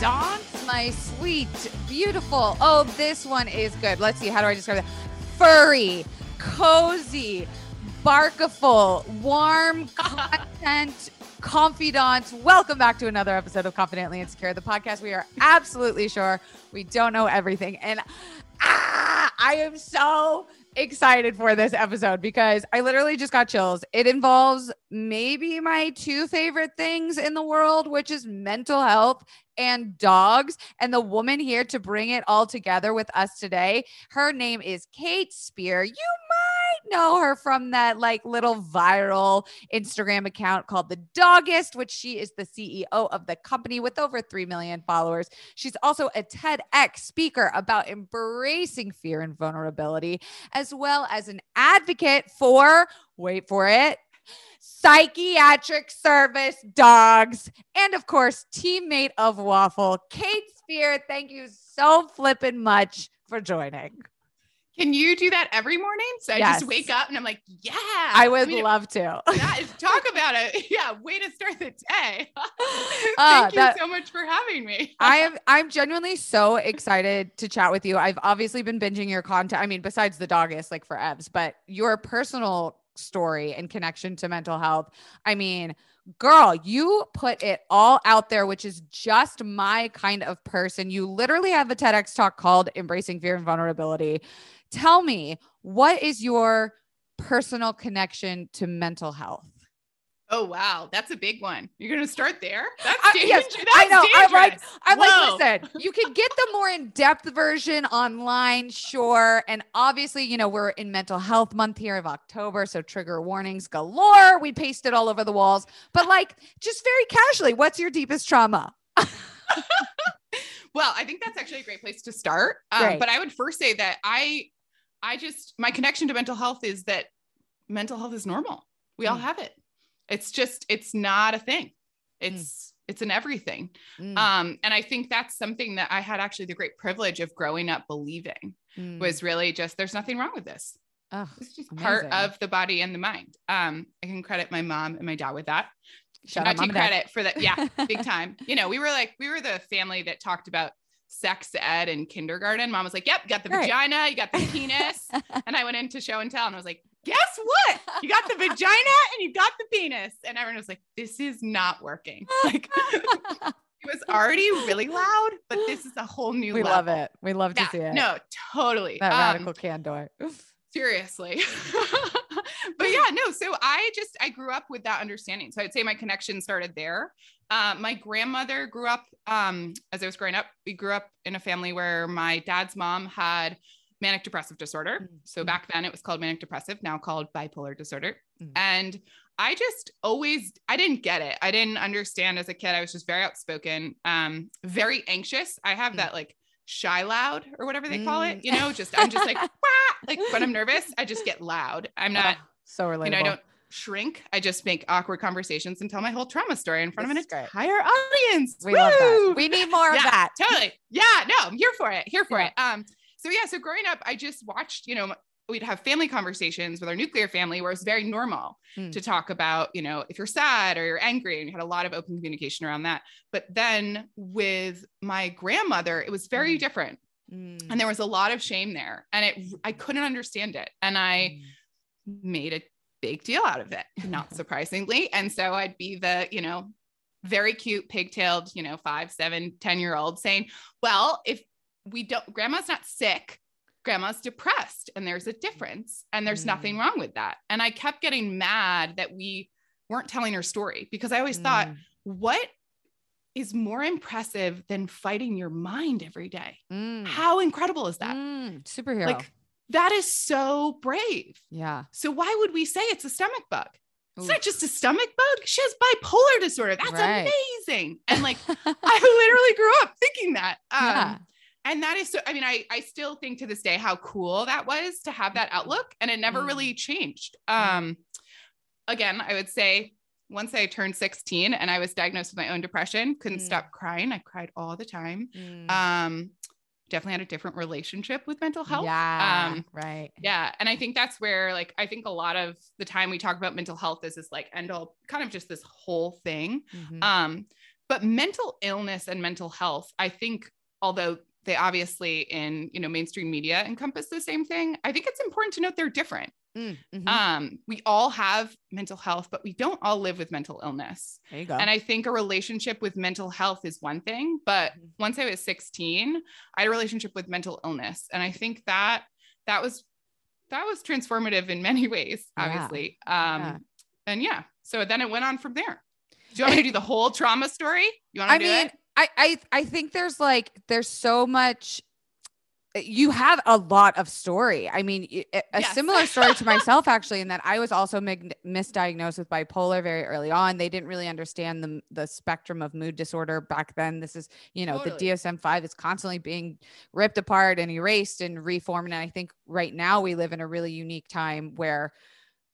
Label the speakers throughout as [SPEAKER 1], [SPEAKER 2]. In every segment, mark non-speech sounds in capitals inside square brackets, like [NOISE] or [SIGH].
[SPEAKER 1] confidant, my sweet, beautiful. Oh, this one is good. Let's see. How do I describe it? Furry, cozy, barkaful, warm [LAUGHS] content confidant. Welcome back to another episode of Confidently Insecure, the podcast. We are absolutely sure we don't know everything. And ah, I am so excited for this episode because I literally just got chills. It involves maybe my two favorite things in the world, which is mental health and dogs. And the woman here to bring it all together with us today, her name is Kate Speer. You might know her from that like little viral Instagram account called The Dogist, which she is the CEO of the company with over 3 million followers. She's also a TEDx speaker about embracing fear and vulnerability, as well as an advocate for, wait for it, psychiatric service dogs, and of course, teammate of Waffle, Kate Speer. Thank you so flippin' much for joining.
[SPEAKER 2] Can you do that every morning? So I
[SPEAKER 1] Yes.
[SPEAKER 2] just wake up and I'm like, yeah.
[SPEAKER 1] I would
[SPEAKER 2] mean,
[SPEAKER 1] love to.
[SPEAKER 2] That is talk [LAUGHS] about it. [LAUGHS] Yeah, way to start the day.
[SPEAKER 1] Ah, [LAUGHS]
[SPEAKER 2] Thank you
[SPEAKER 1] that-
[SPEAKER 2] so much for having me.
[SPEAKER 1] I am I'm genuinely so excited to chat with you. I've obviously been binging your content. I mean, besides the Dogist, like for Evs, but your personal story and connection to mental health. I mean, girl, you put it all out there, which is just my kind of person. You literally have a TEDx talk called Embracing Fear and Vulnerability. Tell me, what is your personal connection to mental health?
[SPEAKER 2] Oh wow, that's a big one. You're gonna start there? That's
[SPEAKER 1] I- yes,
[SPEAKER 2] that's
[SPEAKER 1] I know. I'm like-
[SPEAKER 2] dangerous.
[SPEAKER 1] I'm
[SPEAKER 2] Whoa.
[SPEAKER 1] like, listen, you can get the more in-depth version online, sure. And obviously, you know, we're in mental health month here of October, so trigger warnings galore. We paste it all over the walls, but like just very casually, what's your deepest trauma? [LAUGHS]
[SPEAKER 2] Well, I think that's actually a great place to start. Um, but I would first say that I, I just my connection to mental health is that mental health is normal. We all
[SPEAKER 1] Mm.
[SPEAKER 2] have it. It's just it's not a thing. It's it's an everything.
[SPEAKER 1] Mm,
[SPEAKER 2] Um, and I think that's something that I had actually the great privilege of growing up believing
[SPEAKER 1] mm.
[SPEAKER 2] was really just there's nothing wrong with this. It's just part of the body and the mind. Um, I can credit my mom and my dad with that.
[SPEAKER 1] shout
[SPEAKER 2] not
[SPEAKER 1] out
[SPEAKER 2] take
[SPEAKER 1] dad.
[SPEAKER 2] credit for that. Yeah, [LAUGHS] big time. You know, we were like, we were the family that talked about sex ed in kindergarten. Mom was like, Yep, you got the
[SPEAKER 1] Right.
[SPEAKER 2] vagina, you got the [LAUGHS] penis. and I went into show and tell and I was like, Guess what? You got the [LAUGHS] vagina and you got the penis. And everyone was like, This is not working. [LAUGHS] Like it was already really loud, but this is a whole new
[SPEAKER 1] we
[SPEAKER 2] level.
[SPEAKER 1] love it. We love to
[SPEAKER 2] Yeah,
[SPEAKER 1] see it.
[SPEAKER 2] no, totally.
[SPEAKER 1] that
[SPEAKER 2] Um,
[SPEAKER 1] radical candor.
[SPEAKER 2] seriously [LAUGHS] but yeah no so i just i grew up with that understanding so i'd say my connection started there uh, my grandmother grew up um, as i was growing up we grew up in a family where my dad's mom had manic depressive disorder
[SPEAKER 1] Mm.
[SPEAKER 2] so back then it was called manic depressive now called bipolar disorder
[SPEAKER 1] Mm.
[SPEAKER 2] and i just always i didn't get it i didn't understand as a kid i was just very outspoken um, very anxious i have
[SPEAKER 1] Mm.
[SPEAKER 2] that like shy loud or whatever they call it
[SPEAKER 1] Mm.
[SPEAKER 2] you know just i'm just like [LAUGHS] like when i'm nervous i just get loud i'm not
[SPEAKER 1] Ugh, so relatable.
[SPEAKER 2] you know i don't shrink i just make awkward conversations and tell my whole trauma story in front
[SPEAKER 1] This
[SPEAKER 2] of an entire audience
[SPEAKER 1] we love that. We need more of that.
[SPEAKER 2] totally yeah no i'm here for it here for
[SPEAKER 1] Yeah.
[SPEAKER 2] it um so yeah so growing up i just watched you know we'd have family conversations with our nuclear family where it's very normal
[SPEAKER 1] Mm.
[SPEAKER 2] to talk about you know if you're sad or you're angry and you had a lot of open communication around that but then with my grandmother it was very
[SPEAKER 1] Mm.
[SPEAKER 2] different
[SPEAKER 1] Mm,
[SPEAKER 2] and there was a lot of shame there and it i couldn't understand it and i
[SPEAKER 1] mm.
[SPEAKER 2] made a big deal out of it not [LAUGHS] surprisingly and so i'd be the you know very cute pigtailed you know five seven ten year old saying well if we don't grandma's not sick grandma's depressed and there's a difference and there's
[SPEAKER 1] Mm.
[SPEAKER 2] nothing wrong with that and i kept getting mad that we weren't telling her story because i always thought
[SPEAKER 1] Mm,
[SPEAKER 2] what is more impressive than fighting your mind every day
[SPEAKER 1] mm,
[SPEAKER 2] how incredible is that
[SPEAKER 1] mm, superhero.
[SPEAKER 2] like that is so brave
[SPEAKER 1] yeah.
[SPEAKER 2] so why would we say it's a stomach bug? It's not just a stomach bug. She has bipolar disorder. That's
[SPEAKER 1] Right.
[SPEAKER 2] amazing. And like [LAUGHS] I literally grew up thinking that. Um,
[SPEAKER 1] Yeah.
[SPEAKER 2] And that is so I mean, I I still think to this day how cool that was to have that outlook. And it never really changed. Um again, I would say once I turned 16 and I was diagnosed with my own depression, couldn't
[SPEAKER 1] Mm.
[SPEAKER 2] stop crying. I cried all the time.
[SPEAKER 1] Mm.
[SPEAKER 2] Um, definitely had a different relationship with mental health.
[SPEAKER 1] Yeah.
[SPEAKER 2] Um,
[SPEAKER 1] right.
[SPEAKER 2] yeah. And I think that's where, like, I think a lot of the time we talk about mental health is this like end all kind of just this whole thing.
[SPEAKER 1] Mhm.
[SPEAKER 2] Um, but mental illness and mental health, I think, although they obviously in you know mainstream media encompass the same thing, I think it's important to note they're different.
[SPEAKER 1] Mm, mhm.
[SPEAKER 2] Um, we all have mental health, but we don't all live with mental illness.
[SPEAKER 1] there you go.
[SPEAKER 2] And I think a relationship with mental health is one thing, but
[SPEAKER 1] Mhm.
[SPEAKER 2] once I was 16, I had a relationship with mental illness. And I think that that was that was transformative in many [LAUGHS] ways,
[SPEAKER 1] Yeah.
[SPEAKER 2] obviously. Um
[SPEAKER 1] Yeah.
[SPEAKER 2] and yeah, so then it went on from there. Do you want me to do the whole trauma story? You want to
[SPEAKER 1] I
[SPEAKER 2] do
[SPEAKER 1] mean,
[SPEAKER 2] it?
[SPEAKER 1] I, I I think there's like there's so much. You have a lot of story. I mean, a
[SPEAKER 2] Yes.
[SPEAKER 1] similar story to [LAUGHS] myself actually, in that I was also mig- misdiagnosed with bipolar very early on. They didn't really understand the the spectrum of mood disorder back then. This is, you know, the DSM five is constantly being ripped apart and erased and reformed. And I think right now we live in a really unique time where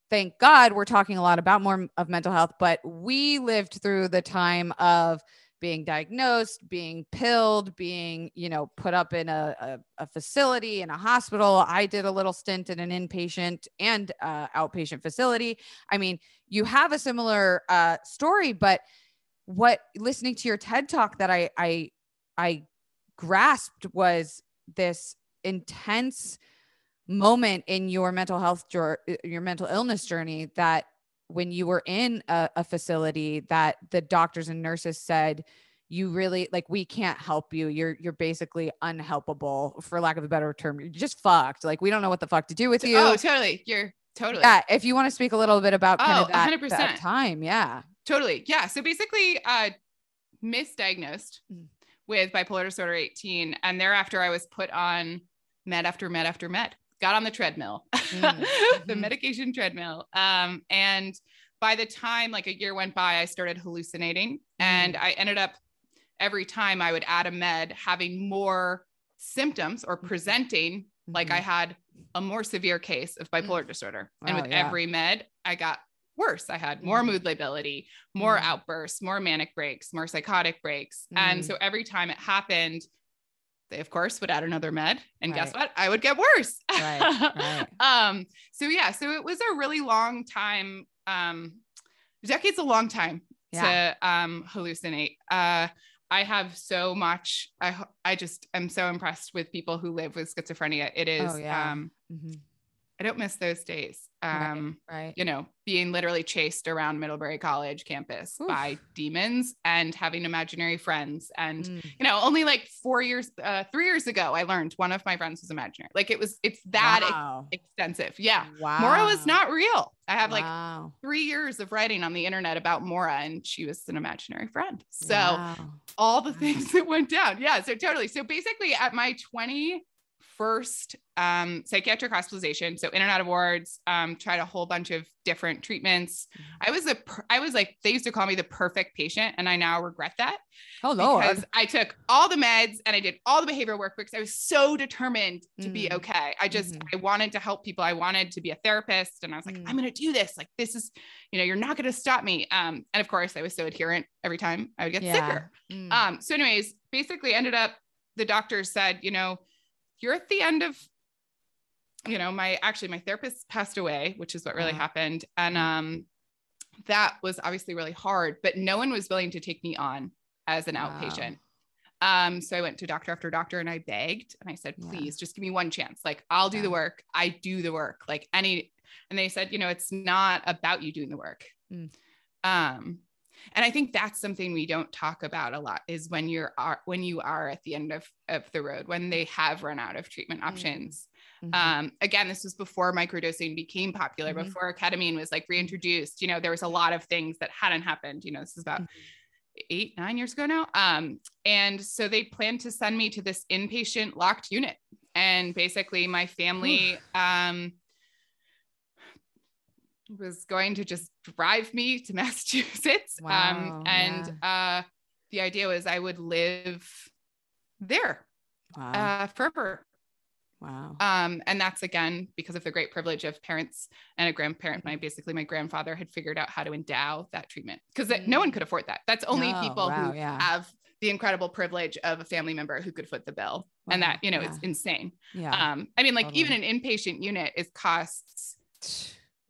[SPEAKER 1] thank God we're talking a lot about more of mental health, but we lived through the time of being diagnosed, being pilled, being, you know, put up in a, a, a facility in a hospital. I did a little stint in an inpatient and uh, outpatient facility. I mean, you have a similar uh, story, but what listening to your TED talk that I I I grasped was this intense moment in your mental health your mental illness journey that when you were in a, a facility that the doctors and nurses said you really like we can't help you you're you're basically unhelpable for lack of a better term you're just fucked like we don't know what the fuck to do with you
[SPEAKER 2] Oh, totally. You're totally.
[SPEAKER 1] yeah if you want to speak a little bit about kind
[SPEAKER 2] Oh,
[SPEAKER 1] of that,
[SPEAKER 2] 100%.
[SPEAKER 1] that time yeah
[SPEAKER 2] Totally. Yeah. So basically, uh, misdiagnosed
[SPEAKER 1] Mm.
[SPEAKER 2] with bipolar disorder 18. And thereafter, I was put on med after med after med, got on the treadmill, [LAUGHS]
[SPEAKER 1] Mm.
[SPEAKER 2] the
[SPEAKER 1] Mhm.
[SPEAKER 2] medication treadmill. Um, and by the time like a year went by, I started hallucinating. And I ended up every time I would add a med having more symptoms or presenting like I
[SPEAKER 1] Mhm.
[SPEAKER 2] had a more severe case of bipolar disorder. And with
[SPEAKER 1] yeah.
[SPEAKER 2] every med, I got worse. I had more mood lability, more outbursts, more manic breaks, more psychotic breaks. And
[SPEAKER 1] Mm.
[SPEAKER 2] so every time it happened, they of course would add another med. And guess what? I would get worse.
[SPEAKER 1] Right, right. [LAUGHS]
[SPEAKER 2] um, so yeah, so it was a really long time. Um, decade's a long time
[SPEAKER 1] Yeah.
[SPEAKER 2] to um hallucinate. Uh I have so much. I I just am so impressed with people who live with schizophrenia. It is.
[SPEAKER 1] Oh, yeah.
[SPEAKER 2] Um,
[SPEAKER 1] Mhm.
[SPEAKER 2] I don't miss those days. Um,
[SPEAKER 1] right
[SPEAKER 2] you know, being literally chased around Middlebury College campus
[SPEAKER 1] Oof.
[SPEAKER 2] by demons and having imaginary friends. And
[SPEAKER 1] Mm.
[SPEAKER 2] you know, only like four years, uh, three years ago, I learned one of my friends was imaginary. Like it was, it's that ex- extensive. Yeah.
[SPEAKER 1] wow
[SPEAKER 2] Mora was not real. I have like three years of writing on the internet about Mora, and she was an imaginary friend. So
[SPEAKER 1] Wow.
[SPEAKER 2] all the things [LAUGHS] that went down. Yeah. So totally. So basically at my 21st um, psychiatric hospitalization, so in and out of wards, um, tried a whole bunch of different treatments.
[SPEAKER 1] Mhm.
[SPEAKER 2] I was a, I was like, they used to call me the perfect patient. And I now regret that
[SPEAKER 1] oh lord
[SPEAKER 2] because I took all the meds and I did all the behavioral work because I was so determined to be
[SPEAKER 1] Mm.
[SPEAKER 2] okay. I just,
[SPEAKER 1] Mhm.
[SPEAKER 2] I wanted to help people. I wanted to be a therapist. And I was like,
[SPEAKER 1] Mm.
[SPEAKER 2] I'm going to do this. Like, this is, you know, you're not going to stop me. Um, and of course, I was so adherent every time I would get
[SPEAKER 1] Yeah.
[SPEAKER 2] sicker.
[SPEAKER 1] Mm.
[SPEAKER 2] Um, so, anyways, basically ended up the doctor said, you know, you're at the end of, you know, my actually my therapist passed away, which is what really
[SPEAKER 1] Wow.
[SPEAKER 2] happened. And um that was obviously really hard, but no one was willing to take me on as an
[SPEAKER 1] Wow.
[SPEAKER 2] outpatient. Um, so I went to doctor after doctor and I begged and I said,
[SPEAKER 1] Yeah.
[SPEAKER 2] please just give me one chance. Like I'll do
[SPEAKER 1] Yeah.
[SPEAKER 2] the work. I do the work. Like any, and they said, you know, it's not about you doing the work.
[SPEAKER 1] Mm.
[SPEAKER 2] Um, and I think that's something we don't talk about a lot is when you're are when you are at the end of, of the road, when they have run out of treatment
[SPEAKER 1] Mm.
[SPEAKER 2] options.
[SPEAKER 1] Mhm.
[SPEAKER 2] Um, again, this was before microdosing became popular,
[SPEAKER 1] Mhm.
[SPEAKER 2] before ketamine was like reintroduced. You know, there was a lot of things that hadn't happened. You know, this is about
[SPEAKER 1] Mhm.
[SPEAKER 2] eight, nine years ago now. Um, and so they planned to send me to this inpatient locked unit. And basically, my family um, was going to just drive me to [LAUGHS] Massachusetts.
[SPEAKER 1] Wow,
[SPEAKER 2] um, and uh, the idea was I would live there
[SPEAKER 1] wow
[SPEAKER 2] uh, forever.
[SPEAKER 1] wow
[SPEAKER 2] Um, and that's again because of the great privilege of parents and a grandparent. My basically my grandfather had figured out how to endow that treatment because no one could afford that. That's only
[SPEAKER 1] No,
[SPEAKER 2] people
[SPEAKER 1] wow,
[SPEAKER 2] who
[SPEAKER 1] yeah.
[SPEAKER 2] have the incredible privilege of a family member who could foot the bill. And that, you know,
[SPEAKER 1] yeah.
[SPEAKER 2] it's insane.
[SPEAKER 1] yeah
[SPEAKER 2] Um, I mean, like
[SPEAKER 1] Totally.
[SPEAKER 2] even an inpatient unit is costs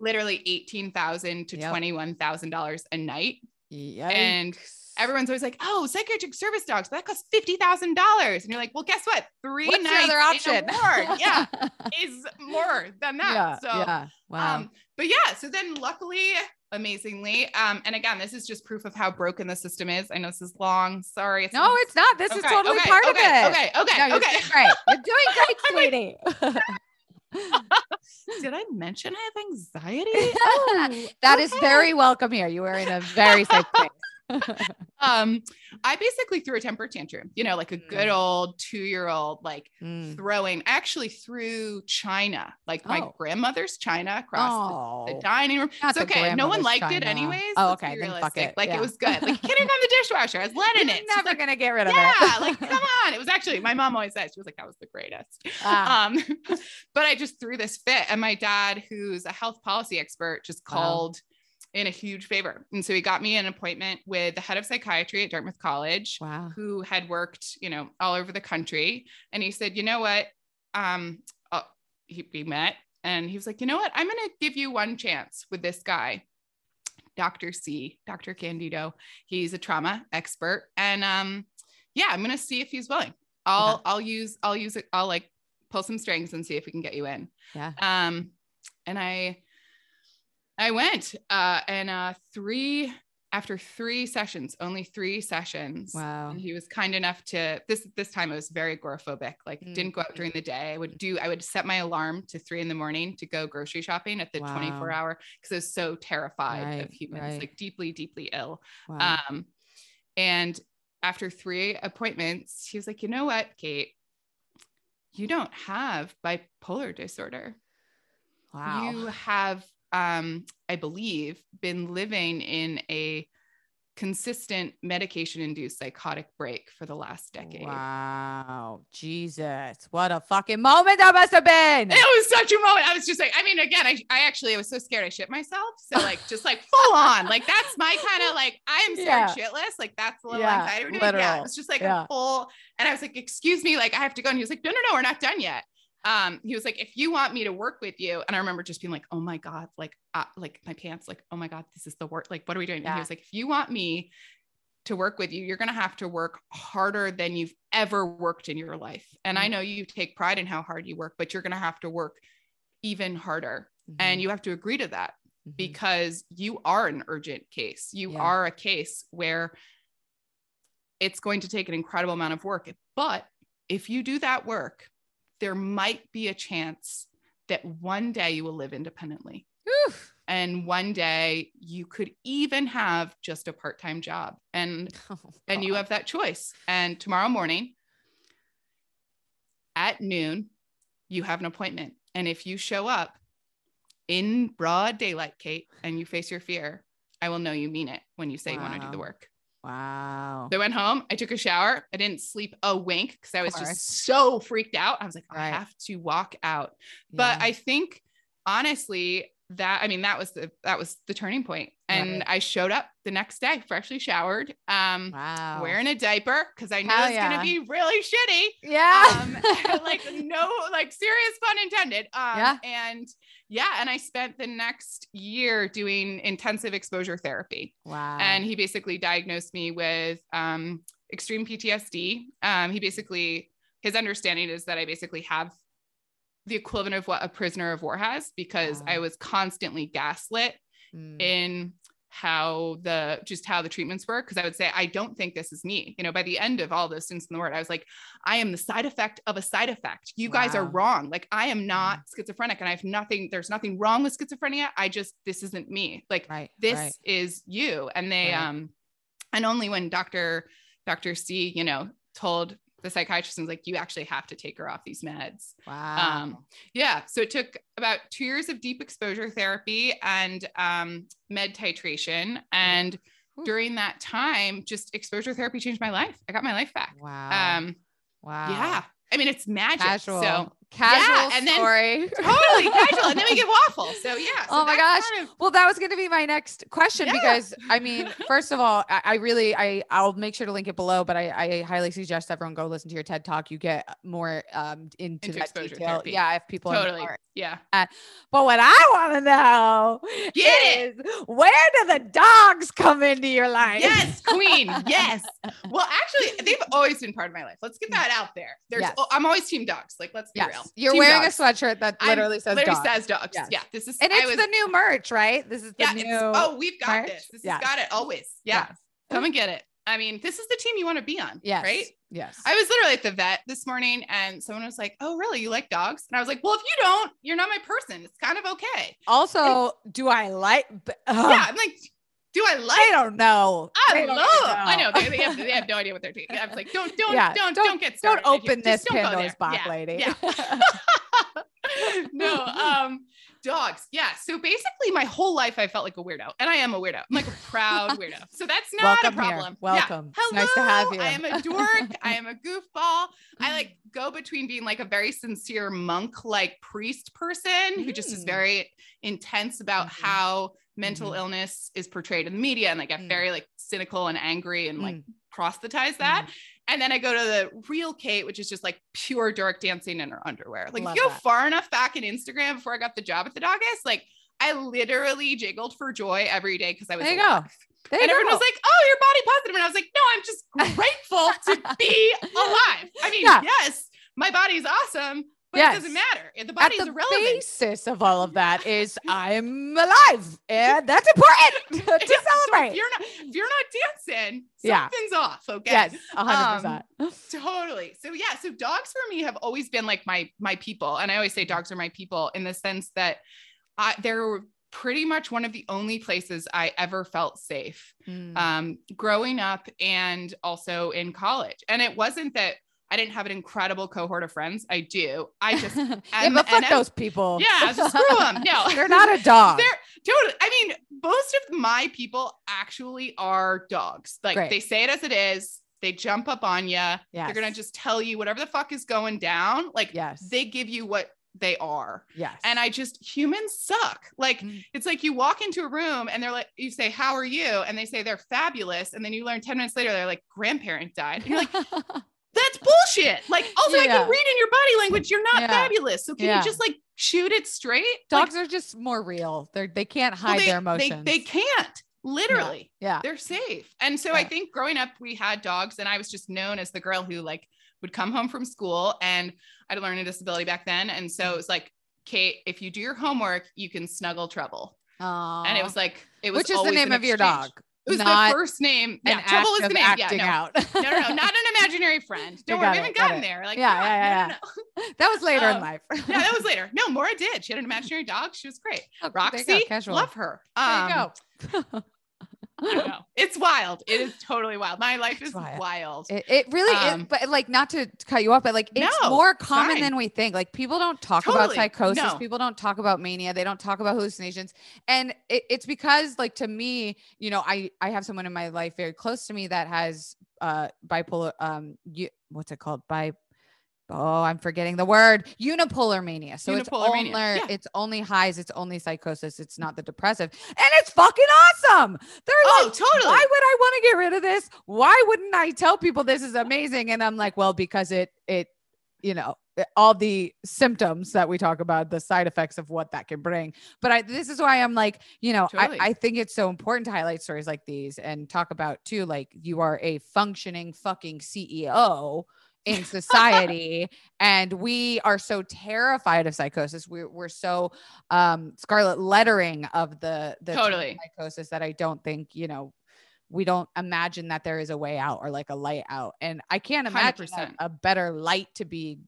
[SPEAKER 2] literally eighteen thousand to
[SPEAKER 1] Yep.
[SPEAKER 2] twenty one thousand dollars a night.
[SPEAKER 1] Yikes.
[SPEAKER 2] and everyone's always like, oh, psychiatric service dogs, that costs fifty thousand dollars, and you're like, well, guess what? Three
[SPEAKER 1] What's
[SPEAKER 2] nights
[SPEAKER 1] other option?
[SPEAKER 2] ward, [LAUGHS] yeah, is more than that.
[SPEAKER 1] yeah.
[SPEAKER 2] so,
[SPEAKER 1] yeah. Wow.
[SPEAKER 2] um, but yeah, so then luckily, amazingly, um, and again, this is just proof of how broken the system is. I know this is long. Sorry, it's
[SPEAKER 1] no, it's not. This is totally
[SPEAKER 2] okay,
[SPEAKER 1] part
[SPEAKER 2] okay,
[SPEAKER 1] of it.
[SPEAKER 2] Okay, okay,
[SPEAKER 1] No,
[SPEAKER 2] okay.
[SPEAKER 1] great. You're doing [LAUGHS] great, sweetie. [LAUGHS] [LAUGHS]
[SPEAKER 2] Did I mention I have anxiety? [LAUGHS] Oh,
[SPEAKER 1] that is
[SPEAKER 2] okay.
[SPEAKER 1] very welcome here. You are in a very safe place. [LAUGHS]
[SPEAKER 2] um, I basically threw a temper tantrum, you know, like a good
[SPEAKER 1] Mm.
[SPEAKER 2] old two year old, like
[SPEAKER 1] Mm.
[SPEAKER 2] throwing, I actually threw China, like my
[SPEAKER 1] Oh.
[SPEAKER 2] grandmother's China across the, the
[SPEAKER 1] Oh.
[SPEAKER 2] dining room.
[SPEAKER 1] Not
[SPEAKER 2] It's okay. No one liked it anyways.
[SPEAKER 1] Oh, okay, then fuck
[SPEAKER 2] realistic.
[SPEAKER 1] it.
[SPEAKER 2] Like
[SPEAKER 1] Yeah.
[SPEAKER 2] it was good. Like getting [LAUGHS] on the dishwasher. I was letting it.
[SPEAKER 1] Never
[SPEAKER 2] like,
[SPEAKER 1] gonna get rid of
[SPEAKER 2] yeah,
[SPEAKER 1] it.
[SPEAKER 2] like come [LAUGHS] on. It was actually my mom always said she was like that was the greatest.
[SPEAKER 1] Ah.
[SPEAKER 2] Um, but I just threw this fit, and my dad, who's a health policy expert, just
[SPEAKER 1] Wow.
[SPEAKER 2] In a huge favor, and so he got me an appointment with the head of psychiatry at Dartmouth College,
[SPEAKER 1] wow.
[SPEAKER 2] who had worked, you know, all over the country, and he said, you know what, um, uh, he, we met, and he was like, you know what, I'm going to give you one chance with this guy. Dr. C, Dr. Candido. He's a trauma expert. And um, yeah, I'm gonna see if he's willing. I'll I'll use I'll use it, I'll like pull some strings and see if we can get you in.
[SPEAKER 1] Yeah.
[SPEAKER 2] Um, and I I went uh and uh three after three sessions, only three sessions.
[SPEAKER 1] Wow.
[SPEAKER 2] And he was kind enough to this this time it was very agoraphobic. Like
[SPEAKER 1] Mm.
[SPEAKER 2] didn't go out during the day. I would do I would set my alarm to three in the morning to go grocery shopping at the 24 hour because I was so terrified
[SPEAKER 1] Right,
[SPEAKER 2] of humans,
[SPEAKER 1] right.
[SPEAKER 2] like deeply, deeply ill.
[SPEAKER 1] Wow.
[SPEAKER 2] Um, and after three appointments, he was like, you know what, Kate? You don't have bipolar disorder.
[SPEAKER 1] wow.
[SPEAKER 2] You have, um, I believe, been living in a consistent medication induced psychotic break for the last decade.
[SPEAKER 1] Wow. Jesus. What a fucking moment that must have been.
[SPEAKER 2] It was such a moment. I was just like, I mean, again, I, I actually I was so scared I shit myself. So like just like [LAUGHS] full on. Like that's my kind of like I am scared
[SPEAKER 1] Yeah.
[SPEAKER 2] shitless. Like that's the little
[SPEAKER 1] Yeah,
[SPEAKER 2] anxiety. Yeah. It was just like
[SPEAKER 1] Yeah.
[SPEAKER 2] a full and I was like, excuse me, like I have to go. And he was like, no, no, no, we're not done yet. Um, he was like, if you want me to work with you, and I remember just being like, oh my God, like uh, like my pants, like, oh my God, this is the work. Like, what are we doing? And he was like, if you want me to work with you, you're going to have to work harder than you've ever worked in your life. And I
[SPEAKER 1] Mhm.
[SPEAKER 2] know you take pride in how hard you work, but you're going to have to work even harder.
[SPEAKER 1] Mhm,
[SPEAKER 2] And you have to agree to that
[SPEAKER 1] mhm.
[SPEAKER 2] because you are an urgent case. You
[SPEAKER 1] Yeah.
[SPEAKER 2] are a case where it's going to take an incredible amount of work. But if you do that work, there might be a chance that one day you will live independently.
[SPEAKER 1] Oof.
[SPEAKER 2] And one day you could even have just a part time job. And [LAUGHS]
[SPEAKER 1] Oh,
[SPEAKER 2] and you have that choice. And tomorrow morning at noon, you have an appointment. And if you show up in broad daylight, Kate, and you face your fear, I will know you mean it when you say you want to do the work.
[SPEAKER 1] Wow.
[SPEAKER 2] So I went home, I took a shower. I didn't sleep a wink because I was just so freaked out. I was like, I have to walk out. But I think honestly, that I mean, that was the that was the turning. And
[SPEAKER 1] Right.
[SPEAKER 2] I showed up the next day, freshly showered. Um
[SPEAKER 1] wow.
[SPEAKER 2] wearing a diaper because I knew
[SPEAKER 1] Hell
[SPEAKER 2] it was
[SPEAKER 1] yeah.
[SPEAKER 2] gonna be really shitty.
[SPEAKER 1] yeah.
[SPEAKER 2] Um, like [LAUGHS] no, like serious pun intended. Um,
[SPEAKER 1] Yeah.
[SPEAKER 2] and yeah, and I spent the next year doing intensive exposure therapy.
[SPEAKER 1] wow.
[SPEAKER 2] And he basically diagnosed me with um, extreme PTSD. Um, he basically his understanding is that I basically have the equivalent of what a prisoner of war has because
[SPEAKER 1] Wow.
[SPEAKER 2] I was constantly gaslit
[SPEAKER 1] Mm,
[SPEAKER 2] in how the just how the treatments work because i would say i don't think this is me you know by the end of all those since in the word i was like i am the side effect of a side effect you guys are wrong like i am not schizophrenic and i have nothing there's nothing wrong with schizophrenia i just this isn't me like
[SPEAKER 1] right.
[SPEAKER 2] this
[SPEAKER 1] Right.
[SPEAKER 2] is you and they
[SPEAKER 1] Right.
[SPEAKER 2] um and only when dr dr c you know told the psychiatrist was like you actually have to take her off these meds
[SPEAKER 1] Wow.
[SPEAKER 2] um, yeah. So it took about two years of deep exposure therapy and um, med titration. And
[SPEAKER 1] Whew.
[SPEAKER 2] during that time, just exposure therapy changed my life. I got my life back.
[SPEAKER 1] wow.
[SPEAKER 2] Um,
[SPEAKER 1] wow.
[SPEAKER 2] Yeah. I mean, it's magic.
[SPEAKER 1] Casual.
[SPEAKER 2] So
[SPEAKER 1] Casual
[SPEAKER 2] and then-
[SPEAKER 1] story. [LAUGHS]
[SPEAKER 2] totally casual. And then we get [LAUGHS] waffles. So yeah. so
[SPEAKER 1] Oh my gosh.
[SPEAKER 2] kind of-
[SPEAKER 1] Well, that was going to be my next question
[SPEAKER 2] Yeah.
[SPEAKER 1] because I mean, [LAUGHS] first of all, I, I really, I, I'll make sure to link it below, but I, I highly suggest everyone go listen to your TED talk. You get uh, more um into,
[SPEAKER 2] Into
[SPEAKER 1] that
[SPEAKER 2] exposure
[SPEAKER 1] detail.
[SPEAKER 2] therapy.
[SPEAKER 1] Yeah, if people
[SPEAKER 2] totally.
[SPEAKER 1] more-
[SPEAKER 2] Yeah.
[SPEAKER 1] Uh, but what I want to know
[SPEAKER 2] Get it.
[SPEAKER 1] is where do the dogs come into your life?
[SPEAKER 2] Yes, queen. Yes. Well, actually, they've always been part of my life. Let's get hmm. that out there. There's,
[SPEAKER 1] Yes.
[SPEAKER 2] I'm always team dogs. Like, let's be
[SPEAKER 1] Yes.
[SPEAKER 2] real.
[SPEAKER 1] You're
[SPEAKER 2] Team
[SPEAKER 1] wearing
[SPEAKER 2] dogs.
[SPEAKER 1] a sweatshirt that
[SPEAKER 2] I'm-
[SPEAKER 1] literally says
[SPEAKER 2] literally
[SPEAKER 1] dog.
[SPEAKER 2] says dogs.
[SPEAKER 1] Yes.
[SPEAKER 2] Yeah. This is
[SPEAKER 1] and it's
[SPEAKER 2] was,
[SPEAKER 1] the new merch, right? This is the
[SPEAKER 2] yeah.
[SPEAKER 1] new.
[SPEAKER 2] Oh, we've got
[SPEAKER 1] merch?
[SPEAKER 2] this. This
[SPEAKER 1] Yes.
[SPEAKER 2] has got it always. Yeah.
[SPEAKER 1] Yes.
[SPEAKER 2] Come and get it. I mean, this is the team you want to be on.
[SPEAKER 1] Yes.
[SPEAKER 2] Right.
[SPEAKER 1] Yes.
[SPEAKER 2] I was literally at the vet this morning and someone was like, Oh, really? You like dogs? And I was like, Well, if you don't, you're not my person. It's kind of okay.
[SPEAKER 1] also, do I like? Ugh,
[SPEAKER 2] Yeah. I'm like, Do I like
[SPEAKER 1] I don't know.
[SPEAKER 2] I
[SPEAKER 1] They
[SPEAKER 2] love.
[SPEAKER 1] don't
[SPEAKER 2] I know they, they, have, they have no idea what they're doing. I was like, don't, don't,
[SPEAKER 1] Yeah,
[SPEAKER 2] don't,
[SPEAKER 1] don't-
[SPEAKER 2] don't, get
[SPEAKER 1] Don't open this
[SPEAKER 2] don't
[SPEAKER 1] Pandora's box,
[SPEAKER 2] Yeah,
[SPEAKER 1] lady.
[SPEAKER 2] Yeah. [LAUGHS] [LAUGHS] no, um, dogs. Yeah. So basically, my whole life, I felt like a weirdo, and I am a weirdo. I'm like a proud [LAUGHS] weirdo. So that's not
[SPEAKER 1] Welcome
[SPEAKER 2] a
[SPEAKER 1] here.
[SPEAKER 2] problem.
[SPEAKER 1] Welcome.
[SPEAKER 2] Yeah.
[SPEAKER 1] It's nice to have
[SPEAKER 2] Hello,
[SPEAKER 1] you.
[SPEAKER 2] I am a dork. I am a goofball. I like go between being like a very sincere monk, like priest person who just is
[SPEAKER 1] Mm.
[SPEAKER 2] very intense about
[SPEAKER 1] Mhm.
[SPEAKER 2] how mental
[SPEAKER 1] Mhm.
[SPEAKER 2] illness is portrayed in the media, and I get
[SPEAKER 1] Mm.
[SPEAKER 2] very like cynical and angry and like
[SPEAKER 1] Mm.
[SPEAKER 2] proselytize that. And then I go to the real Kate, which is just like pure dark dancing in her underwear. Like
[SPEAKER 1] Love
[SPEAKER 2] if you go
[SPEAKER 1] that.
[SPEAKER 2] far enough back in Instagram before I got the job at the dogist, like I literally jiggled for joy every day because I was
[SPEAKER 1] There you
[SPEAKER 2] alive.
[SPEAKER 1] go. There
[SPEAKER 2] And everyone
[SPEAKER 1] go.
[SPEAKER 2] was like, "Oh, you're body positive," and I was like, "No, I'm just [LAUGHS] grateful to be [LAUGHS] alive." I mean,
[SPEAKER 1] Yeah.
[SPEAKER 2] yes, my body's awesome, but
[SPEAKER 1] Yes.
[SPEAKER 2] it doesn't matter. The
[SPEAKER 1] At the
[SPEAKER 2] irrelevant.
[SPEAKER 1] basis of all of that [LAUGHS] is I'm alive, and that's important [LAUGHS] to [LAUGHS]
[SPEAKER 2] So
[SPEAKER 1] celebrate.
[SPEAKER 2] if you're not if you're not dancing,
[SPEAKER 1] Yeah.
[SPEAKER 2] something's off. Okay.
[SPEAKER 1] Yes, a hundred
[SPEAKER 2] Um,
[SPEAKER 1] percent.
[SPEAKER 2] totally so yeah so dogs for me have always been like my my people and i always say dogs are my people in the sense that I, they're pretty much one of the only places i ever felt safe
[SPEAKER 1] Mm.
[SPEAKER 2] um, growing up and also in college and it wasn't that i didn't have an incredible cohort of friends i do i just [LAUGHS]
[SPEAKER 1] yeah,
[SPEAKER 2] am-
[SPEAKER 1] but fuck those people.
[SPEAKER 2] yeah just screw them no [LAUGHS]
[SPEAKER 1] They're not a dog.
[SPEAKER 2] they're totally. I mean, most of my people actually are dogs. Like
[SPEAKER 1] Great.
[SPEAKER 2] they say it as it is. They jump up on you. They're gonna just tell you whatever the fuck is going down. Like
[SPEAKER 1] yes.
[SPEAKER 2] they give you what they are.
[SPEAKER 1] yes.
[SPEAKER 2] And I just humans suck. Like
[SPEAKER 1] Mm.
[SPEAKER 2] it's like you walk into a room and they're like, you say, "How are you?" and they say they're fabulous, and then you learn ten minutes later they're like, "Grandparent died." And you're like, [LAUGHS] "That's bullshit." Like also, I can read in your body language. You're not
[SPEAKER 1] Yeah.
[SPEAKER 2] fabulous. So can
[SPEAKER 1] Yeah.
[SPEAKER 2] you just like shoot it straight? Like,
[SPEAKER 1] Dogs are just more real. They're they can't
[SPEAKER 2] well,
[SPEAKER 1] hide
[SPEAKER 2] they-
[SPEAKER 1] their
[SPEAKER 2] they-
[SPEAKER 1] emotions.
[SPEAKER 2] They, can't literally.
[SPEAKER 1] yeah.
[SPEAKER 2] They're safe. And so I think growing up, we had dogs, and I was just known as the girl who like would come home from school, and I had learned a disability back then, and so it was like, Kate, if you do your homework, you can snuggle trouble, Aww. and it was like it was
[SPEAKER 1] which is the name of your dog.
[SPEAKER 2] It was
[SPEAKER 1] not
[SPEAKER 2] the first name. Yeah,
[SPEAKER 1] an
[SPEAKER 2] trouble was the name.
[SPEAKER 1] acting
[SPEAKER 2] yeah, no.
[SPEAKER 1] out.
[SPEAKER 2] no, no, no, not an imaginary friend. [LAUGHS] Don't worry, we haven't
[SPEAKER 1] got
[SPEAKER 2] gotten there. Like,
[SPEAKER 1] Yeah,
[SPEAKER 2] on,
[SPEAKER 1] yeah, [LAUGHS]
[SPEAKER 2] no, no,
[SPEAKER 1] that was later in
[SPEAKER 2] Um,
[SPEAKER 1] life. [LAUGHS]
[SPEAKER 2] yeah, that was later. No, Mora did. She had an imaginary dog. She was great.
[SPEAKER 1] Oh,
[SPEAKER 2] Roxy,
[SPEAKER 1] go, casual.
[SPEAKER 2] love her.
[SPEAKER 1] There
[SPEAKER 2] Um,
[SPEAKER 1] you go.
[SPEAKER 2] I don't know. [LAUGHS] It's wild. It is totally wild. My life
[SPEAKER 1] It's
[SPEAKER 2] is
[SPEAKER 1] wild.
[SPEAKER 2] wild.
[SPEAKER 1] It, it really
[SPEAKER 2] Um,
[SPEAKER 1] is, but like not to cut you off, but like it's
[SPEAKER 2] No,
[SPEAKER 1] more common
[SPEAKER 2] fine.
[SPEAKER 1] than we think. Like people don't talk about psychosis,
[SPEAKER 2] No.
[SPEAKER 1] people don't talk about mania, they don't talk about hallucinations, and it, it's because like to me, you know, I I have someone in my life very close to me that has uh bipolar um you, what's it called bi Oh, I'm forgetting the word unipolar mania. So it's only
[SPEAKER 2] yeah.
[SPEAKER 1] it's only highs, it's only psychosis, it's not the depressive, and it's fucking awesome. They're
[SPEAKER 2] Oh,
[SPEAKER 1] like,
[SPEAKER 2] totally.
[SPEAKER 1] why would I want to get rid of this? Why wouldn't I tell people this is amazing? And I'm like, well, because it it you know all the symptoms that we talk about, the side effects of what that can bring. But I this is why I'm like, you know,
[SPEAKER 2] Totally.
[SPEAKER 1] I, I think it's so important to highlight stories like these and talk about too, like you are a functioning fucking CEO in society and we are so terrified of psychosis. We're, we're so um scarlet lettering of the the
[SPEAKER 2] Totally.
[SPEAKER 1] psychosis that i don't think you know we don't imagine that there is a way out or like a light out. And i can't imagine a better light to be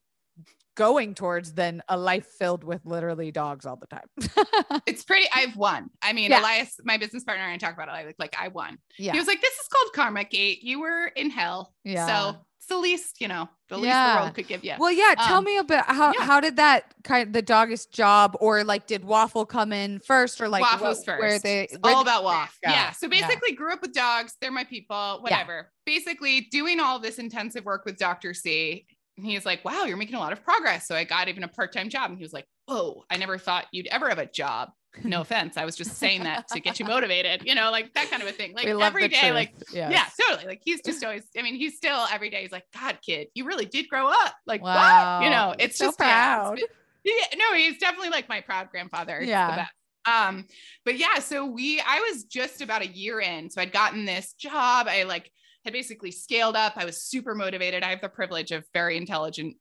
[SPEAKER 1] going towards than a life filled with literally dogs all the time [LAUGHS]
[SPEAKER 2] It's pretty. I've won. I mean,
[SPEAKER 1] Yeah.
[SPEAKER 2] Elias, my business partner, and I talk about it. I like, like I won.
[SPEAKER 1] yeah
[SPEAKER 2] He was like, "This is called karma, Kate. You were in hell.
[SPEAKER 1] Yeah.
[SPEAKER 2] So it's the least, you know, the least
[SPEAKER 1] Yeah.
[SPEAKER 2] the world could give you."
[SPEAKER 1] Well, yeah. Tell
[SPEAKER 2] Um,
[SPEAKER 1] me about how
[SPEAKER 2] yeah.
[SPEAKER 1] how did that kind of the Dogist job, or like did Waffle come in first, or like
[SPEAKER 2] Waff
[SPEAKER 1] what-
[SPEAKER 2] first.
[SPEAKER 1] Where they where
[SPEAKER 2] all about
[SPEAKER 1] waffle.
[SPEAKER 2] Waff.
[SPEAKER 1] go?
[SPEAKER 2] Yeah. So basically, grew up with dogs. They're my people. Whatever. Basically, doing all this intensive work with Dr. C. he's like, wow, you're making a lot of progress. So I got even a part time job. And he was like, whoa, I never thought you'd ever have a job. No [LAUGHS] offense. I was just saying that to get you motivated, you know, like that kind of a thing. Like every day,
[SPEAKER 1] truth.
[SPEAKER 2] like,
[SPEAKER 1] Yes.
[SPEAKER 2] yeah, totally. Like he's just always, I mean, he's still every day, he's like, God, kid, you really did grow up. Like,
[SPEAKER 1] Wow.
[SPEAKER 2] what? You know, it's
[SPEAKER 1] So
[SPEAKER 2] just
[SPEAKER 1] proud.
[SPEAKER 2] yeah, no, he's definitely like my proud grandfather.
[SPEAKER 1] Yeah.
[SPEAKER 2] best. Um, but yeah, so we I was just about a year in. So I'd gotten this job. I like had basically scaled up. I was super motivated. I have the privilege of very intelligent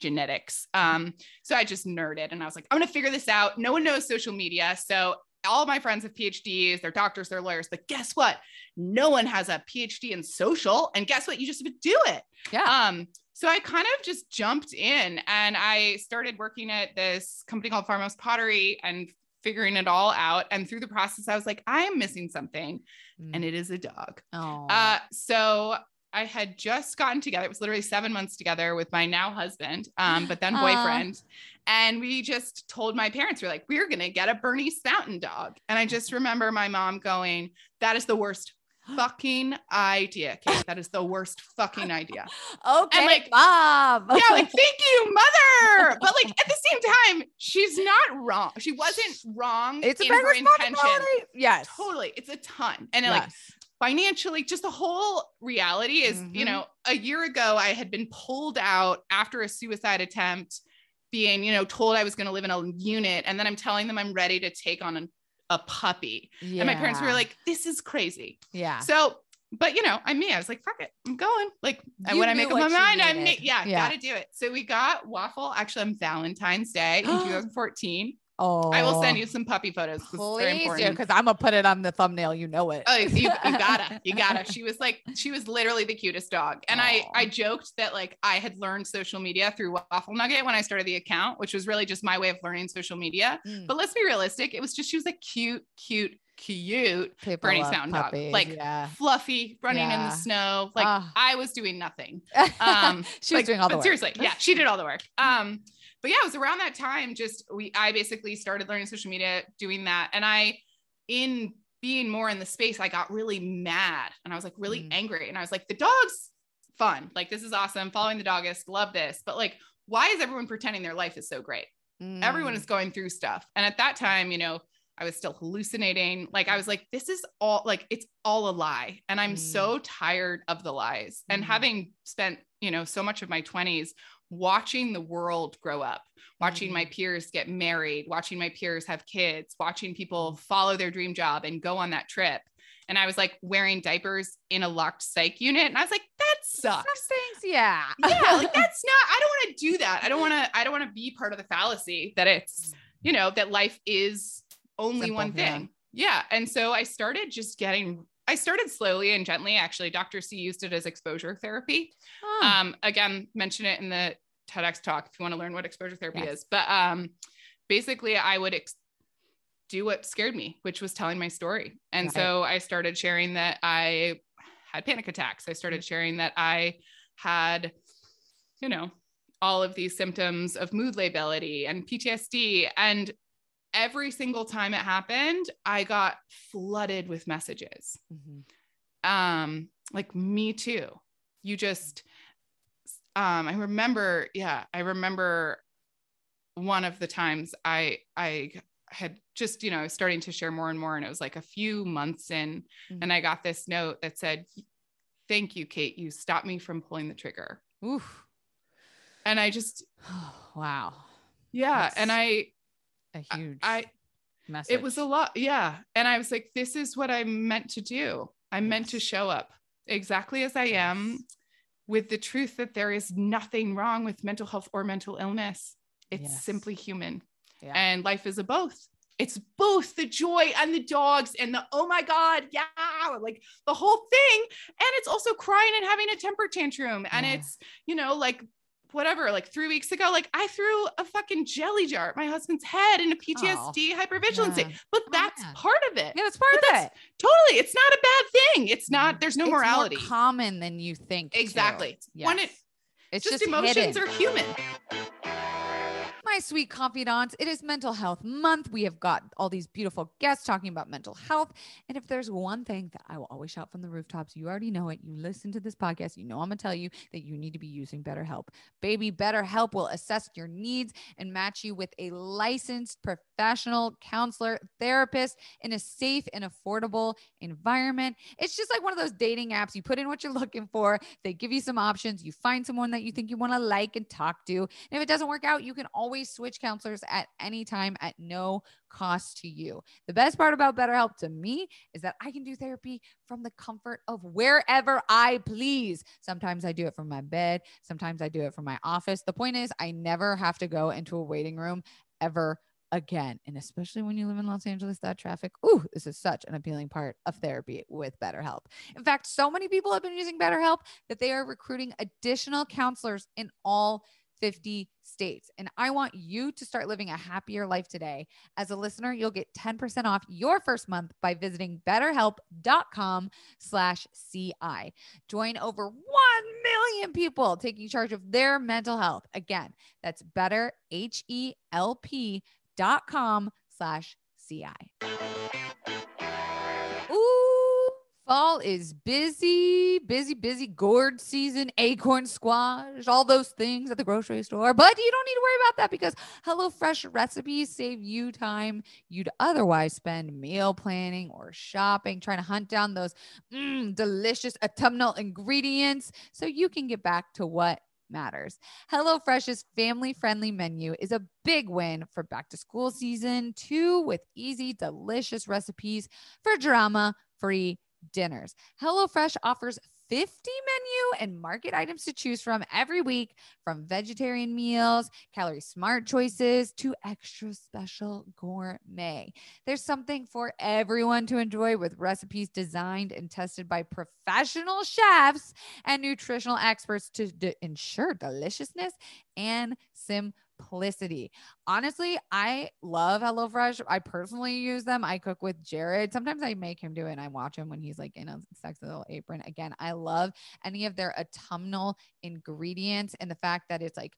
[SPEAKER 2] genetics. Um, so I just nerded and I was like, I'm gonna figure this out. No one knows social media. So all my friends have PhDs, they're doctors, they're lawyers, but guess what? No one has a PhD in social. And guess what? You just have to do it.
[SPEAKER 1] Yeah.
[SPEAKER 2] Um, so I kind of just jumped in and I started working at this company called Farmhouse Pottery and figuring it all out. And through the process, I was like, I am missing something, and it is a dog.
[SPEAKER 1] oh.
[SPEAKER 2] Uh, so I had just gotten together. It was literally seven months together with my now husband, um, but then [GASPS] boyfriend. And we just told my parents, we're like, we're going to get a Bernese Mountain dog. And I just remember my mom going, that is the worst fucking idea, Kate. That is the worst fucking idea. [LAUGHS]
[SPEAKER 1] okay,
[SPEAKER 2] like-
[SPEAKER 1] Bob.
[SPEAKER 2] Yeah, like, [LAUGHS] thank you, mother. But like at the same time, she's not wrong. She wasn't wrong
[SPEAKER 1] it's a
[SPEAKER 2] in
[SPEAKER 1] big
[SPEAKER 2] her intention.
[SPEAKER 1] Yes.
[SPEAKER 2] Totally. It's a ton. And like financially just the whole reality is you
[SPEAKER 1] Mhm.
[SPEAKER 2] know a year ago i had been pulled out after a suicide attempt being you know told i was going to live in a unit and then i'm telling them i'm ready to take on a, puppy. And my parents were like this is crazy.
[SPEAKER 1] Yeah.
[SPEAKER 2] so but you know i'm me i was like fuck it i'm going. Like and
[SPEAKER 1] You
[SPEAKER 2] when i make up my mind i'm yeah,
[SPEAKER 1] Yeah.
[SPEAKER 2] gotta do it. So we got waffle actually on valentine's day in [GASPS] 2014
[SPEAKER 1] Oh,
[SPEAKER 2] i will send you some puppy photos
[SPEAKER 1] Please do, because I'm gonna put it on the thumbnail. You know it.
[SPEAKER 2] Oh, you, you [LAUGHS] gotta, you gotta. She was like, she was literally the cutest dog. And I, I joked that like I had learned social media through Waffle Nugget when I started the account, which was really just my way of learning social media.
[SPEAKER 1] Mm.
[SPEAKER 2] But let's be realistic. It was just, she was a cute, cute, cute,
[SPEAKER 1] People Bernese
[SPEAKER 2] Mountain Dog. Like,
[SPEAKER 1] yeah.
[SPEAKER 2] fluffy, running in the snow. Like
[SPEAKER 1] Ah.
[SPEAKER 2] I was doing nothing. [LAUGHS] Um,
[SPEAKER 1] she was doing all the
[SPEAKER 2] but
[SPEAKER 1] work.
[SPEAKER 2] seriously, yeah, she did all the work. Um, but yeah, it was around that time. Just we, I basically started learning social media, doing that, and I, in being more in the space, I got really mad and I was like really
[SPEAKER 1] Mm.
[SPEAKER 2] angry, and I was like, the dog's fun, like this is awesome, following the Dogist, love this, but like, why is everyone pretending their life is so great? Everyone
[SPEAKER 1] Mm.
[SPEAKER 2] is going through stuff, and at that time, you know. I was still hallucinating. Like I was like, this is all like it's all a lie. And I'm
[SPEAKER 1] Mm.
[SPEAKER 2] so tired of the lies. And
[SPEAKER 1] Mm.
[SPEAKER 2] having spent, you know, so much of my 20s watching the world grow up, watching my mm-hmm. peers get married, watching my peers have kids, watching people mm-hmm. follow their dream job and go on that trip. And I was like wearing diapers in a locked psych unit. And I was like, that
[SPEAKER 1] Some
[SPEAKER 2] sucks.
[SPEAKER 1] things, yeah.
[SPEAKER 2] Yeah, like [LAUGHS] that's not, I don't want to do that. I don't want to, I don't want to be part of the fallacy that it's, mm. you know, that life is only
[SPEAKER 1] Simple,
[SPEAKER 2] one
[SPEAKER 1] yeah.
[SPEAKER 2] thing. Yeah. And so I started just getting, I started slowly and gently. Actually, Dr. C used it as exposure therapy.
[SPEAKER 1] Oh,
[SPEAKER 2] Um, again, mention it in the TEDx talk if you want to learn what exposure therapy
[SPEAKER 1] Yes.
[SPEAKER 2] is. But um, basically, I would ex- do what scared me, which was telling my story. And
[SPEAKER 1] Right.
[SPEAKER 2] so I started sharing that I had panic attacks. I
[SPEAKER 1] Mm.
[SPEAKER 2] started sharing that I had, you know, all of these symptoms of mood lability and PTSD. And every single time it happened, I got flooded with messages
[SPEAKER 1] mhm.
[SPEAKER 2] um like me too you just um i remember yeah i remember one of the times i i had just you know starting to share more and more and it was like a few months in
[SPEAKER 1] Mhm.
[SPEAKER 2] and i got this note that said thank you kate you stopped me from pulling the trigger
[SPEAKER 1] Oof.
[SPEAKER 2] and i just [SIGHS]
[SPEAKER 1] wow.
[SPEAKER 2] yeah
[SPEAKER 1] That's
[SPEAKER 2] and i
[SPEAKER 1] A huge
[SPEAKER 2] i
[SPEAKER 1] message.
[SPEAKER 2] it was a lot yeah. And i was like this is what i'm meant to do. I'm meant to show up exactly as i am with the truth that there is nothing wrong with mental health or mental illness. It's
[SPEAKER 1] Yes.
[SPEAKER 2] simply human.
[SPEAKER 1] Yeah.
[SPEAKER 2] and life is a both. It's both the joy and the dogs and the oh my god yeah like the whole thing. And it's also crying and having a temper tantrum. And
[SPEAKER 1] Yeah.
[SPEAKER 2] it's you know like whatever like three weeks ago like i threw a fucking jelly jar at my husband's head in a oh, ptsd hypervigilance
[SPEAKER 1] Yeah.
[SPEAKER 2] state but
[SPEAKER 1] Oh,
[SPEAKER 2] that's
[SPEAKER 1] man.
[SPEAKER 2] part of it
[SPEAKER 1] yeah, that's part
[SPEAKER 2] but
[SPEAKER 1] of
[SPEAKER 2] that's
[SPEAKER 1] it.
[SPEAKER 2] totally it's not a bad thing it's mm-hmm. not there's no
[SPEAKER 1] It's more
[SPEAKER 2] morality
[SPEAKER 1] common than you think.
[SPEAKER 2] exactly when it
[SPEAKER 1] it's
[SPEAKER 2] just,
[SPEAKER 1] just,
[SPEAKER 2] emotions
[SPEAKER 1] hidden.
[SPEAKER 2] are human
[SPEAKER 1] My sweet confidants, it is Mental Health Month. We have got all these beautiful guests talking about mental health. And if there's one thing that I will always shout from the rooftops, you already know it. You listen to this podcast, you know I'm going to tell you that you need to be using BetterHelp. Baby, BetterHelp will assess your needs and match you with a licensed professional counselor, therapist in a safe and affordable environment. It's just like one of those dating apps. You put in what you're looking for, they give you some options, you find someone that you think you want to like and talk to. And if it doesn't work out, you can always switch counselors at any time at no cost to you. The best part about BetterHelp to me is that I can do therapy from the comfort of wherever I please. Sometimes I do it from my bed, sometimes I do it from my office. The point is, I never have to go into a waiting room ever again. And especially when you live in Los Angeles, that traffic, ooh, this is such an appealing part of therapy with BetterHelp. In fact, so many people have been using BetterHelp that they are recruiting additional counselors in all 50 states. And I want you to start living a happier life today. As a listener, you'll get 10% off your first month by visiting betterhelp.com slash CI. Join over 1 million people taking charge of their mental health. Again, that's better, H-E-L-P dot com slash CI. Fall is busy, busy, busy. Gourd season, acorn squash, all those things at the grocery store. But you don't need to worry about that because HelloFresh recipes save you time you'd otherwise spend meal planning or shopping, trying to hunt down those mm, delicious autumnal ingredients so you can get back to what matters. HelloFresh's family friendly menu is a big win for back to school season, too, with easy, delicious recipes for drama free dinners. HelloFresh offers 50 menu and market items to choose from every week, from vegetarian meals, calorie smart choices to extra special gourmet. There's something for everyone to enjoy with recipes designed and tested by professional chefs and nutritional experts to d- ensure deliciousness and simplicity simplicity. Honestly, I love HelloFresh. I personally use them. I cook with Jared. Sometimes I make him do it and I watch him when he's like in a sexy little apron. Again, I love any of their autumnal ingredients and the fact that it's like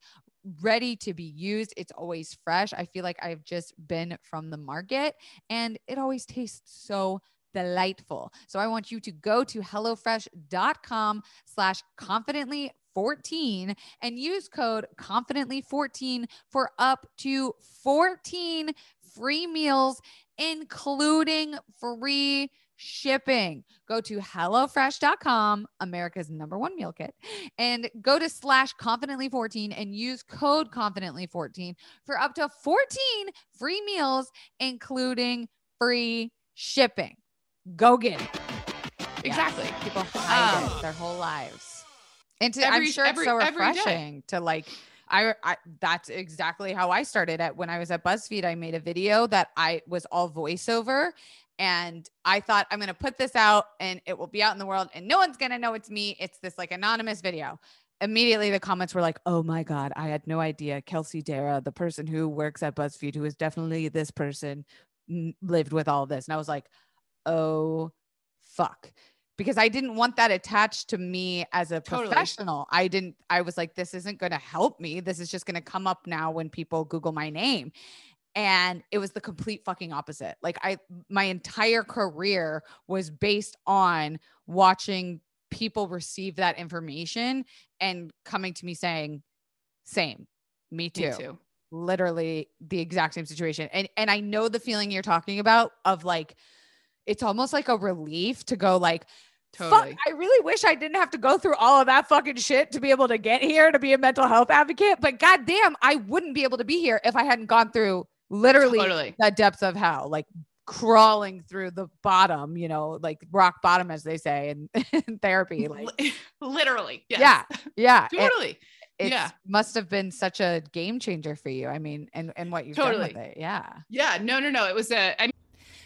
[SPEAKER 1] ready to be used. It's always fresh. I feel like I've just been from the market and it always tastes so delightful. So I want you to go to HelloFresh.com slash confidently 14 and use code confidently14 for up to 14 free meals, including free shipping. Go to HelloFresh.com, America's number one meal kit, and go to slash confidently14 and use code confidently14 for up to 14 free meals, including free shipping. Go get it.
[SPEAKER 2] Exactly.
[SPEAKER 1] Yeah. People hide um, it their whole lives. And to, every, I'm sure every, it's so refreshing to like I, I, that's exactly how I started at when I was at BuzzFeed. I made a video that I was all voiceover and I thought I'm going to put this out and it will be out in the world and no one's going to know it's me. It's this like anonymous video. Immediately the comments were like, "Oh my god, I had no idea Kelsey Darragh, the person who works at BuzzFeed who is definitely this person lived with all this." And I was like, "Oh fuck." Because I didn't want that attached to me as a totally. professional. I didn't, I was like, this isn't going to help me. This is just going to come up now when people Google my name. And it was the complete fucking opposite. Like, I, my entire career was based on watching people receive that information and coming to me saying, same, me too. Me too. Literally the exact same situation. And, and I know the feeling you're talking about of like, it's almost like a relief to go like Totally. Fuck, I really wish I didn't have to go through all of that fucking shit to be able to get here to be a mental health advocate. But goddamn, I wouldn't be able to be here if I hadn't gone through literally totally. the depths of hell, like crawling through the bottom, you know, like rock bottom, as they say in, [LAUGHS] in therapy. Like [LAUGHS]
[SPEAKER 2] literally. Yes.
[SPEAKER 1] Yeah. Yeah. [LAUGHS]
[SPEAKER 2] totally.
[SPEAKER 1] It, yeah. must have been such a game changer for you. I mean, and, and what you've totally. done with it. Yeah.
[SPEAKER 2] Yeah. No, no, no. It was a, I mean,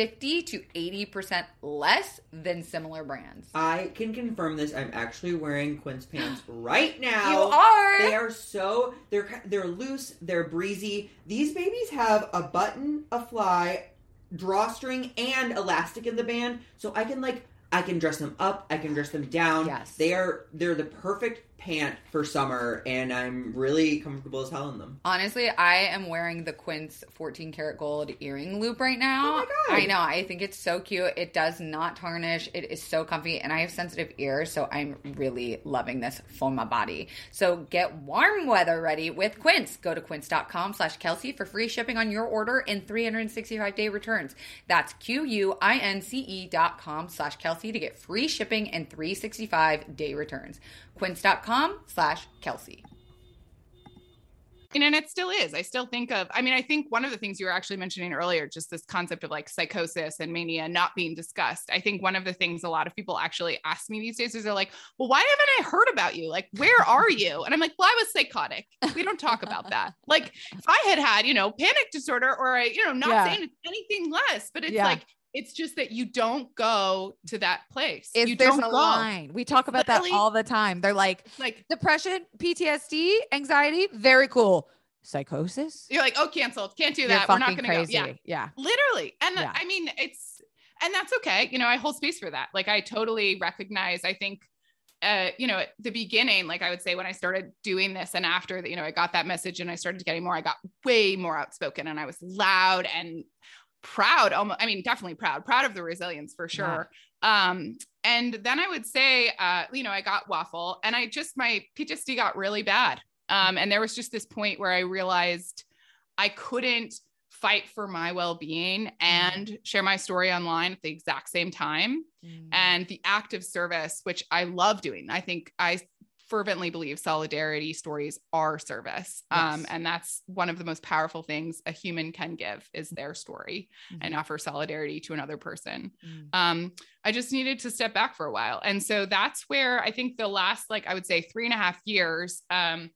[SPEAKER 3] 50 to 80% less than similar brands.
[SPEAKER 4] I can confirm this. I'm actually wearing Quince pants [GASPS] right now.
[SPEAKER 3] You are.
[SPEAKER 4] They are so they're they're loose. They're breezy. These babies have a button, a fly, drawstring, and elastic in the band, so I can like I can dress them up. I can dress them down.
[SPEAKER 3] Yes.
[SPEAKER 4] they are they're the perfect pant for summer, and I'm really comfortable as hell in them.
[SPEAKER 3] Honestly, I am wearing the Quince 14 karat gold earring loop right now.
[SPEAKER 4] Oh my God.
[SPEAKER 3] I know. I think it's so cute. It does not tarnish. It is so comfy, and I have sensitive ears, so I'm really loving this for my body. So get warm weather ready with Quince. Go to quince.com slash Kelsey for free shipping on your order and 365 day returns. That's Q-U-I-N-C-E E dot com slash Kelsey to get free shipping and 365 day returns. Quince.com slash Kelsey.
[SPEAKER 2] And, it still is. I still think of, I mean, I think one of the things you were actually mentioning earlier, just this concept of like psychosis and mania not being discussed. I think one of the things a lot of people actually ask me these days is they're like, well, why haven't I heard about you? Like, where are you? And I'm like, well, I was psychotic. We don't talk about that. Like, if I had had, you know, panic disorder or I, you know, not
[SPEAKER 1] Yeah.
[SPEAKER 2] saying anything less, but it's
[SPEAKER 1] Yeah.
[SPEAKER 2] like, it's just that you don't go to that place.
[SPEAKER 1] It's,
[SPEAKER 2] you
[SPEAKER 1] there's
[SPEAKER 2] don't
[SPEAKER 1] a
[SPEAKER 2] go.
[SPEAKER 1] line. We talk about that all the time. They're like
[SPEAKER 2] Like,
[SPEAKER 1] depression, PTSD, anxiety, very cool. Psychosis,
[SPEAKER 2] you're like, oh, canceled. Can't do that. We're not going to go.
[SPEAKER 1] crazy.
[SPEAKER 2] Yeah.
[SPEAKER 1] yeah.
[SPEAKER 2] literally and
[SPEAKER 1] Yeah.
[SPEAKER 2] i mean it's and that's okay you know i hold space for that like i totally recognize i think uh you know at the beginning like i would say when i started doing this and after that you know i got that message and i started getting more i got way more outspoken and i was loud and proud almost i mean definitely proud proud of the resilience for sure. Um and then i would say uh you know i got waffle and i just my ptsd got really bad. Um and there was just this point where i realized i couldn't fight for my well-being and share my story online at the exact same time.
[SPEAKER 1] Mm.
[SPEAKER 2] and the act of service which i love doing. I think i fervently believe solidarity stories are service um, and that's one of the most powerful things a human can give is their story and offer solidarity to another person
[SPEAKER 1] Mm.
[SPEAKER 2] um, I just needed to step back for a while. And so that's where I think the last, like, I would say three and a half years, um,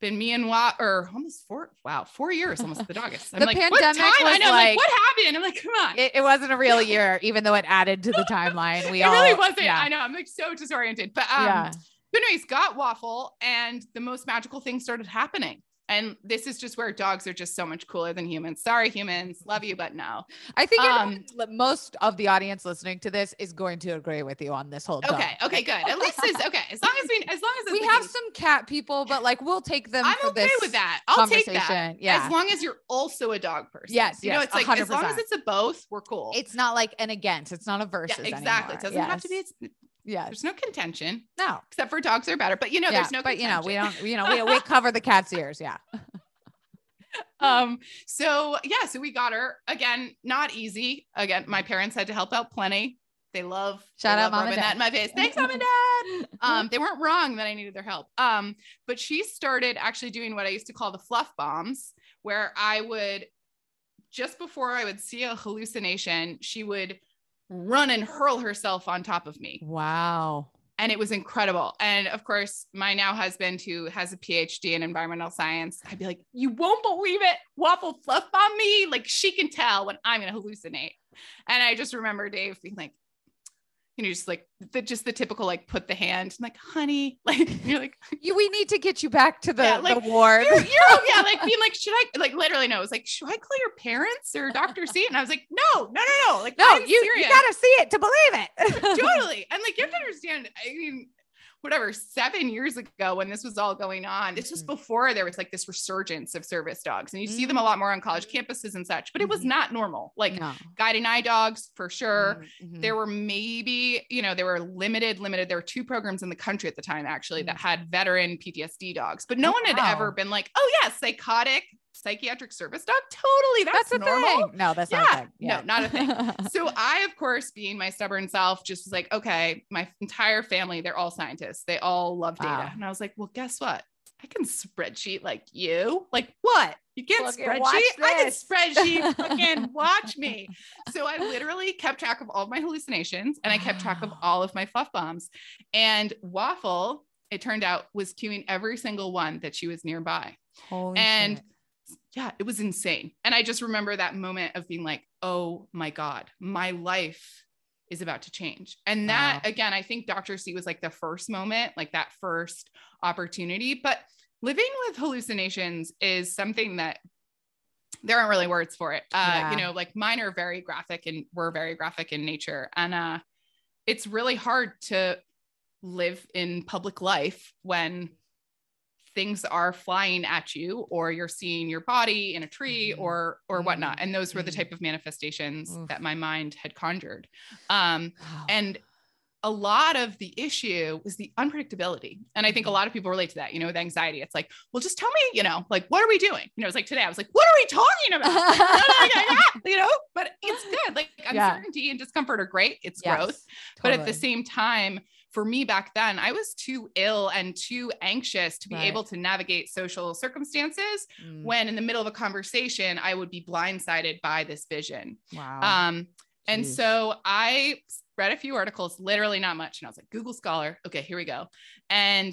[SPEAKER 2] been me and Wa or almost four, wow, four years almost the [LAUGHS] Dogist. I'm
[SPEAKER 1] The
[SPEAKER 2] like, what
[SPEAKER 1] pandemic
[SPEAKER 2] time? I
[SPEAKER 1] was
[SPEAKER 2] know, like,
[SPEAKER 1] like-
[SPEAKER 2] what happened? I'm like, come on. It,
[SPEAKER 1] It, it wasn't a real [LAUGHS] year, even though it added to the timeline. We all
[SPEAKER 2] really wasn't.
[SPEAKER 1] Yeah.
[SPEAKER 2] I know. I'm like so disoriented. But um,
[SPEAKER 1] yeah.
[SPEAKER 2] Anyways, got waffle, and the most magical thing started happening. And this is just where dogs are just so much cooler than humans. Sorry, humans, love you, but no.
[SPEAKER 1] I think
[SPEAKER 2] Um,
[SPEAKER 1] most of the audience listening to this is going to agree with you on this whole. dog.
[SPEAKER 2] Okay, okay, good. At least it's okay. As long as we, as long as [LAUGHS]
[SPEAKER 1] We have
[SPEAKER 2] case.
[SPEAKER 1] some cat people, but like we'll take them.
[SPEAKER 2] I'm okay with that. I'll take that.
[SPEAKER 1] Yeah,
[SPEAKER 2] As long as you're also a dog person.
[SPEAKER 1] Yes,
[SPEAKER 2] You know,
[SPEAKER 1] yes,
[SPEAKER 2] it's like as long
[SPEAKER 1] 100%.
[SPEAKER 2] as it's a both, we're cool.
[SPEAKER 1] it's not like an against. It's not a versus.
[SPEAKER 2] yeah, exactly.
[SPEAKER 1] Anymore.
[SPEAKER 2] It doesn't have to be.
[SPEAKER 1] Yes.
[SPEAKER 2] there's no contention
[SPEAKER 1] No.
[SPEAKER 2] except for dogs are better. But you know,
[SPEAKER 1] yeah,
[SPEAKER 2] there's no.
[SPEAKER 1] but you know, we don't. You know, we, we cover the cat's ears. Yeah. [LAUGHS]
[SPEAKER 2] um. So yeah. So we got her again. Not easy. Again, my parents had to help out plenty. They love.
[SPEAKER 1] Shout
[SPEAKER 2] they
[SPEAKER 1] out
[SPEAKER 2] love
[SPEAKER 1] Mom and
[SPEAKER 2] that
[SPEAKER 1] Dad.
[SPEAKER 2] in my face. Thanks, mom and dad. [LAUGHS] um, they weren't wrong that I needed their help. Um, but she started actually doing what I used to call the fluff bombs, where I would just before I would see a hallucination, she would run and hurl herself on top of me.
[SPEAKER 1] wow.
[SPEAKER 2] And it was incredible. And of course, my now husband, who has a PhD in environmental science, I'd be like, You won't believe it. Waffle fluff on me. Like she can tell when I'm going to hallucinate. And I just remember Dave being like, you know, just like the just the typical like put the hand, like, honey, [LAUGHS] like you're like, [LAUGHS]
[SPEAKER 1] You, we need to get you back to the,
[SPEAKER 2] Yeah, like,
[SPEAKER 1] the ward.
[SPEAKER 2] you're, you're [LAUGHS] yeah, like being like, should I like literally no, it was like, should I call your parents or Dr. C? And I was like, no, no, no, no. Like,
[SPEAKER 1] no,
[SPEAKER 2] I'm
[SPEAKER 1] you, you gotta see it to believe it.
[SPEAKER 2] totally. And like you have to understand, I mean, whatever, seven years ago when this was all going on, this was
[SPEAKER 1] Mhm.
[SPEAKER 2] before there was like this resurgence of service dogs. And you see them a lot more on college campuses and such, but it was
[SPEAKER 1] Mhm.
[SPEAKER 2] not normal. Like
[SPEAKER 1] no.
[SPEAKER 2] guiding eye dogs for sure.
[SPEAKER 1] Mhm.
[SPEAKER 2] There were maybe, you know, there were limited, limited. There were two programs in the country at the time actually that had veteran PTSD dogs, but no
[SPEAKER 1] Oh,
[SPEAKER 2] one had
[SPEAKER 1] wow.
[SPEAKER 2] ever been like, oh yeah, psychotic psychiatric service dog. Totally. That's,
[SPEAKER 1] That's a
[SPEAKER 2] normal.
[SPEAKER 1] thing. No, that's
[SPEAKER 2] Yeah.
[SPEAKER 1] not a thing.
[SPEAKER 2] No, not a thing. so I, of course, being my stubborn self, just was like, okay, my entire family, they're all scientists. They all love data.
[SPEAKER 1] Wow.
[SPEAKER 2] And I was like, well, guess what? I can spreadsheet like you. Like what? You can't
[SPEAKER 1] Look
[SPEAKER 2] spreadsheet? I can spreadsheet. [LAUGHS] Fucking watch me. So I literally kept track of all of my hallucinations and I kept track of [GASPS] all of my fluff bombs. And Waffle, it turned out, was cueing every single one that she was nearby.
[SPEAKER 1] Holy
[SPEAKER 2] And
[SPEAKER 1] shit.
[SPEAKER 2] Yeah, it was insane. And I just remember that moment of being like, oh my God, my life is about to change. And that,
[SPEAKER 1] Wow.
[SPEAKER 2] again, I think Dr. C was like the first moment, like that first opportunity. But living with hallucinations is something that there aren't really words for it. Uh,
[SPEAKER 1] Yeah.
[SPEAKER 2] You know, like mine are very graphic and we're very graphic in nature. And uh, it's really hard to live in public life when things are flying at you or you're seeing your body in a tree
[SPEAKER 1] Mhm.
[SPEAKER 2] or or whatnot. And those were the
[SPEAKER 1] Mhm.
[SPEAKER 2] type of manifestations
[SPEAKER 1] Oof.
[SPEAKER 2] that my mind had conjured. Um
[SPEAKER 1] Wow.
[SPEAKER 2] and a lot of the issue was the unpredictability. And i think a
[SPEAKER 1] Mhm.
[SPEAKER 2] lot of people relate to that you know with anxiety. It's like well just tell me you know like what are we doing? You know it's like today i was like what are we talking about? [LAUGHS] You know? But it's good. Like
[SPEAKER 1] Yeah.
[SPEAKER 2] uncertainty and discomfort are great. It's
[SPEAKER 1] Yes,
[SPEAKER 2] growth. But at the same time for me back then i was too ill and too anxious to be
[SPEAKER 1] Right.
[SPEAKER 2] able to navigate social circumstances
[SPEAKER 1] Mm,
[SPEAKER 2] when in the middle of a conversation i would be blindsided by this vision
[SPEAKER 1] wow.
[SPEAKER 2] um and
[SPEAKER 1] Jeez.
[SPEAKER 2] so i read a few articles literally not much and i was like google scholar okay here we go and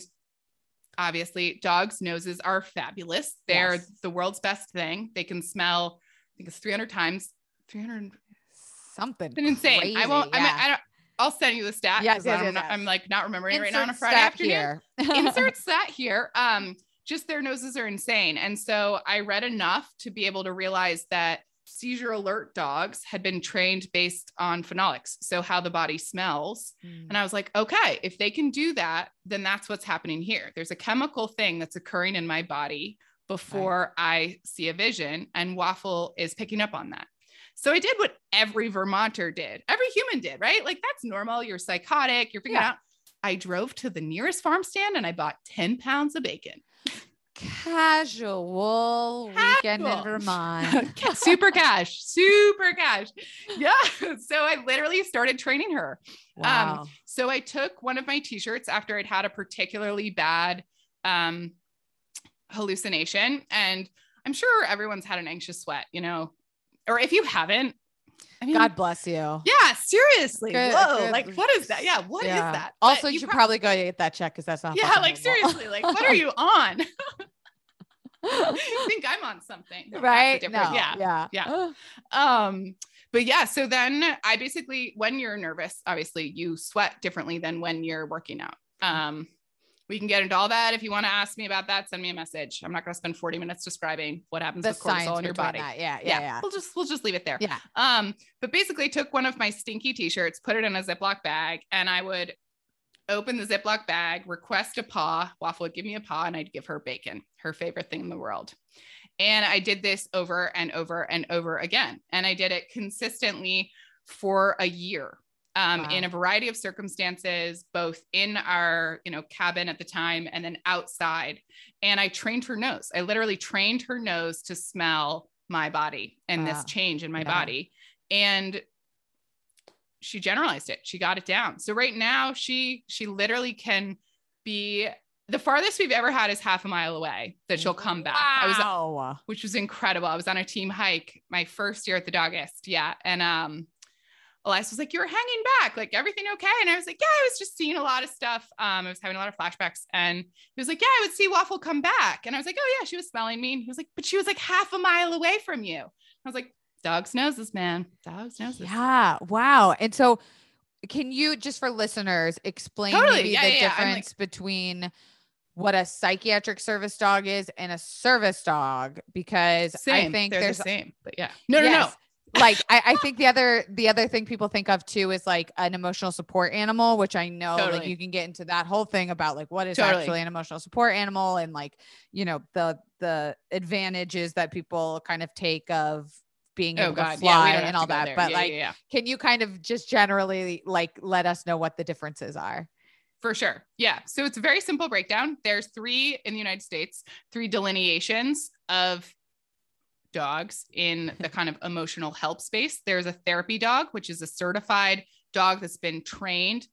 [SPEAKER 2] obviously dogs noses are fabulous they're
[SPEAKER 1] Yes.
[SPEAKER 2] the world's best thing they can smell i think it's 300 times 300
[SPEAKER 1] something
[SPEAKER 2] it's insane. I won't.
[SPEAKER 1] crazy,
[SPEAKER 2] I, mean, I don't. I'll send you the stat. 'cause
[SPEAKER 1] yes,
[SPEAKER 2] I'm,
[SPEAKER 1] yes,
[SPEAKER 2] not-. I'm like not remembering it right now on a Friday afternoon. [LAUGHS] Insert stat here. Um, just their noses are insane, and so I read enough to be able to realize that seizure alert dogs had been trained based on phenolics, so how the body smells.
[SPEAKER 1] Mm,
[SPEAKER 2] And I was like, okay, if they can do that, then that's what's happening here. There's a chemical thing that's occurring in my body before I see a vision, and Waffle is picking up on that. So I did what every Vermonter did, every human did, right? Like that's normal. You're psychotic, you're figuring
[SPEAKER 1] Yeah.
[SPEAKER 2] out. I drove to the nearest farm stand and I bought 10 pounds of bacon.
[SPEAKER 1] Casual weekend in Vermont. [LAUGHS]
[SPEAKER 2] Super cash, super cash. Yeah. [LAUGHS] So I literally started training her.
[SPEAKER 1] Wow.
[SPEAKER 2] So I took one of my t-shirts after I'd had a particularly bad um, hallucination. And I'm sure everyone's had an anxious sweat, you know, or if you haven't, I mean,
[SPEAKER 1] God bless you.
[SPEAKER 2] yeah, seriously.
[SPEAKER 1] Good-
[SPEAKER 2] Whoa.
[SPEAKER 1] good.
[SPEAKER 2] like, what is that? Yeah. what is
[SPEAKER 1] Yeah.
[SPEAKER 2] that?
[SPEAKER 1] Also, you should
[SPEAKER 2] prob-
[SPEAKER 1] probably go get that check because that's not.
[SPEAKER 2] yeah, like seriously, like, what are you [LAUGHS] on? [LAUGHS] I [LAUGHS] think I'm on something. No,
[SPEAKER 1] right? No.
[SPEAKER 2] Yeah.
[SPEAKER 1] Yeah.
[SPEAKER 2] Yeah. Um, but yeah, so then I basically, when you're nervous, obviously you sweat differently than when you're working out. Um, we can get into all that. If you want to ask me about that, send me a message. I'm not going to spend 40 minutes describing what happens
[SPEAKER 1] The
[SPEAKER 2] with cortisol in your body.
[SPEAKER 1] Yeah.
[SPEAKER 2] Yeah,
[SPEAKER 1] Yeah. Yeah.
[SPEAKER 2] we'll just we'll just leave it there.
[SPEAKER 1] Yeah.
[SPEAKER 2] Um, but basically took one of my stinky t-shirts, put it in a Ziploc bag, and I would open the Ziploc bag, request a paw. Waffle would give me a paw, and I'd give her bacon, her favorite thing in the world. And I did this over and over and over again. And I did it consistently for a year. Um,
[SPEAKER 1] Wow.
[SPEAKER 2] in a variety of circumstances, both in our, you know, cabin at the time and then outside. And I trained her nose. I literally trained her nose to smell my body and
[SPEAKER 1] Wow.
[SPEAKER 2] this change in my
[SPEAKER 1] Yeah.
[SPEAKER 2] body. And she generalized it. She got it down. So right now she she literally can be the farthest we've ever had is half a mile away that she'll come back. I was
[SPEAKER 1] Wow.
[SPEAKER 2] which was incredible. I was on a team hike my first year at the Dogist. Yeah. And um Elias was like, You were hanging back, like everything okay? And I was like, Yeah, I was just seeing a lot of stuff. Um, I was having a lot of flashbacks. And he was like, Yeah, I would see Waffle come back. And I was like, Oh, yeah, she was smelling me. And he was like, But she was like half a mile away from you. I was like, Dogs noses, man. Dogs noses.
[SPEAKER 1] Yeah. Wow. And so, can you just for listeners explain
[SPEAKER 2] Totally.
[SPEAKER 1] maybe
[SPEAKER 2] Yeah,
[SPEAKER 1] the
[SPEAKER 2] yeah, yeah. Like-
[SPEAKER 1] difference between what a psychiatric service dog is and a service dog? Because
[SPEAKER 2] Same.
[SPEAKER 1] I think
[SPEAKER 2] They're
[SPEAKER 1] there's
[SPEAKER 2] the same. But yeah. No, no, no.
[SPEAKER 1] Like I, I think the other the other thing people think of too is like an emotional support animal, which I know like you can get into that whole thing about like what is
[SPEAKER 2] Totally.
[SPEAKER 1] actually an emotional support animal and like you know the the advantages that people kind of take of being
[SPEAKER 2] Oh
[SPEAKER 1] able
[SPEAKER 2] God.
[SPEAKER 1] to fly
[SPEAKER 2] Yeah. We don't have
[SPEAKER 1] and all that.
[SPEAKER 2] there.
[SPEAKER 1] But
[SPEAKER 2] Yeah,
[SPEAKER 1] like,
[SPEAKER 2] yeah.
[SPEAKER 1] can you kind of just generally like let us know what the differences are?
[SPEAKER 2] For sure. Yeah. So it's a very simple breakdown. There's three in the United States, three delineations of dogs in [LAUGHS] the kind of emotional help space. There's a therapy dog, which is a certified dog that's been trained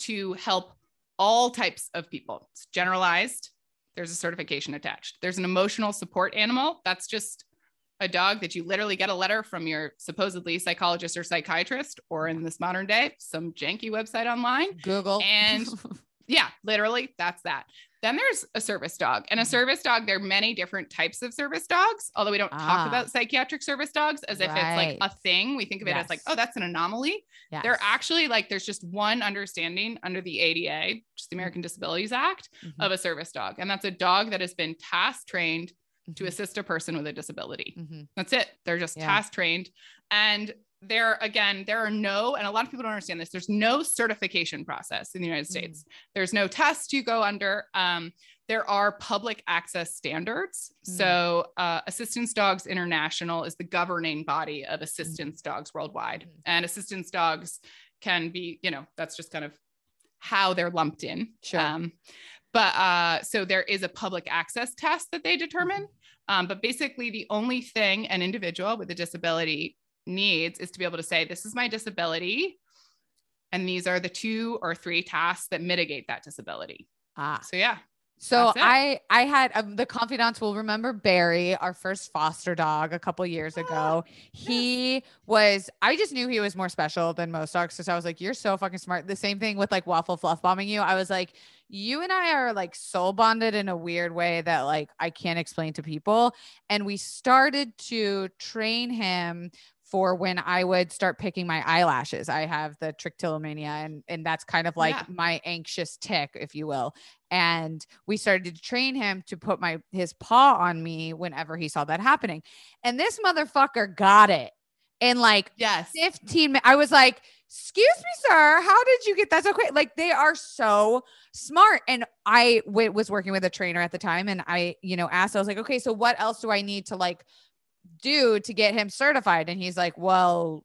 [SPEAKER 2] to help all types of people. It's generalized. there's a certification attached. There's an emotional support animal. That's just a dog that you literally get a letter from your supposedly psychologist or psychiatrist, or in this modern day, some janky website online.
[SPEAKER 1] Google.
[SPEAKER 2] And [LAUGHS] yeah, literally, that's that. Then there's a service dog. And a
[SPEAKER 1] Mm-hmm.
[SPEAKER 2] service dog, there are many different types of service dogs, although we don't
[SPEAKER 1] Ah.
[SPEAKER 2] talk about psychiatric service dogs as if it's like a thing. We think of it as like, oh, that's an anomaly.
[SPEAKER 1] Yes.
[SPEAKER 2] They're actually like, there's just one understanding under the ADA, just the American Disabilities Act,
[SPEAKER 1] Mhm.
[SPEAKER 2] of a service dog. And that's a dog that has been task trained to
[SPEAKER 1] Mhm.
[SPEAKER 2] assist a person with a disability.
[SPEAKER 1] Mhm.
[SPEAKER 2] That's it. They're just
[SPEAKER 1] Yeah.
[SPEAKER 2] task trained. And there, again, there are no, and a lot of people don't understand this, there's no certification process in the United States. There's no test you go under. Um, there are public access standards.
[SPEAKER 1] Mm.
[SPEAKER 2] So, uh, Assistance Dogs International is the governing body of assistance dogs worldwide.
[SPEAKER 1] Mm.
[SPEAKER 2] And assistance dogs can be, you know, that's just kind of how they're lumped in.
[SPEAKER 1] Sure.
[SPEAKER 2] Um, but uh, so there is a public access test that they determine. Um, but basically, the only thing an individual with a disability needs is to be able to say, This is my disability. And these are the two or three tasks that mitigate that disability.
[SPEAKER 1] Ah.
[SPEAKER 2] So, yeah.
[SPEAKER 1] So I I had um, the confidants will remember Barry, our first foster dog a couple years
[SPEAKER 2] Ah,
[SPEAKER 1] ago. He was I just knew he was more special than most dogs. So I was like, you're so fucking smart. The same thing with like waffle fluff bombing you. I was like, you and I are like soul bonded in a weird way that like I can't explain to people. And we started to train him for when I would start picking my eyelashes. I have the trichotillomania and and that's kind of like
[SPEAKER 2] Yeah.
[SPEAKER 1] my anxious tick, if you will. And we started to train him to put my his paw on me whenever he saw that happening. And this motherfucker got it. In like
[SPEAKER 2] Yes.
[SPEAKER 1] 15 minutes. I was like, excuse me, sir. How did you get that so quick? Like they are so smart. And I w- was working with a trainer at the time and I, you know, asked, I was like, okay, so what else do I need to like do to get him certified? And he's like, well,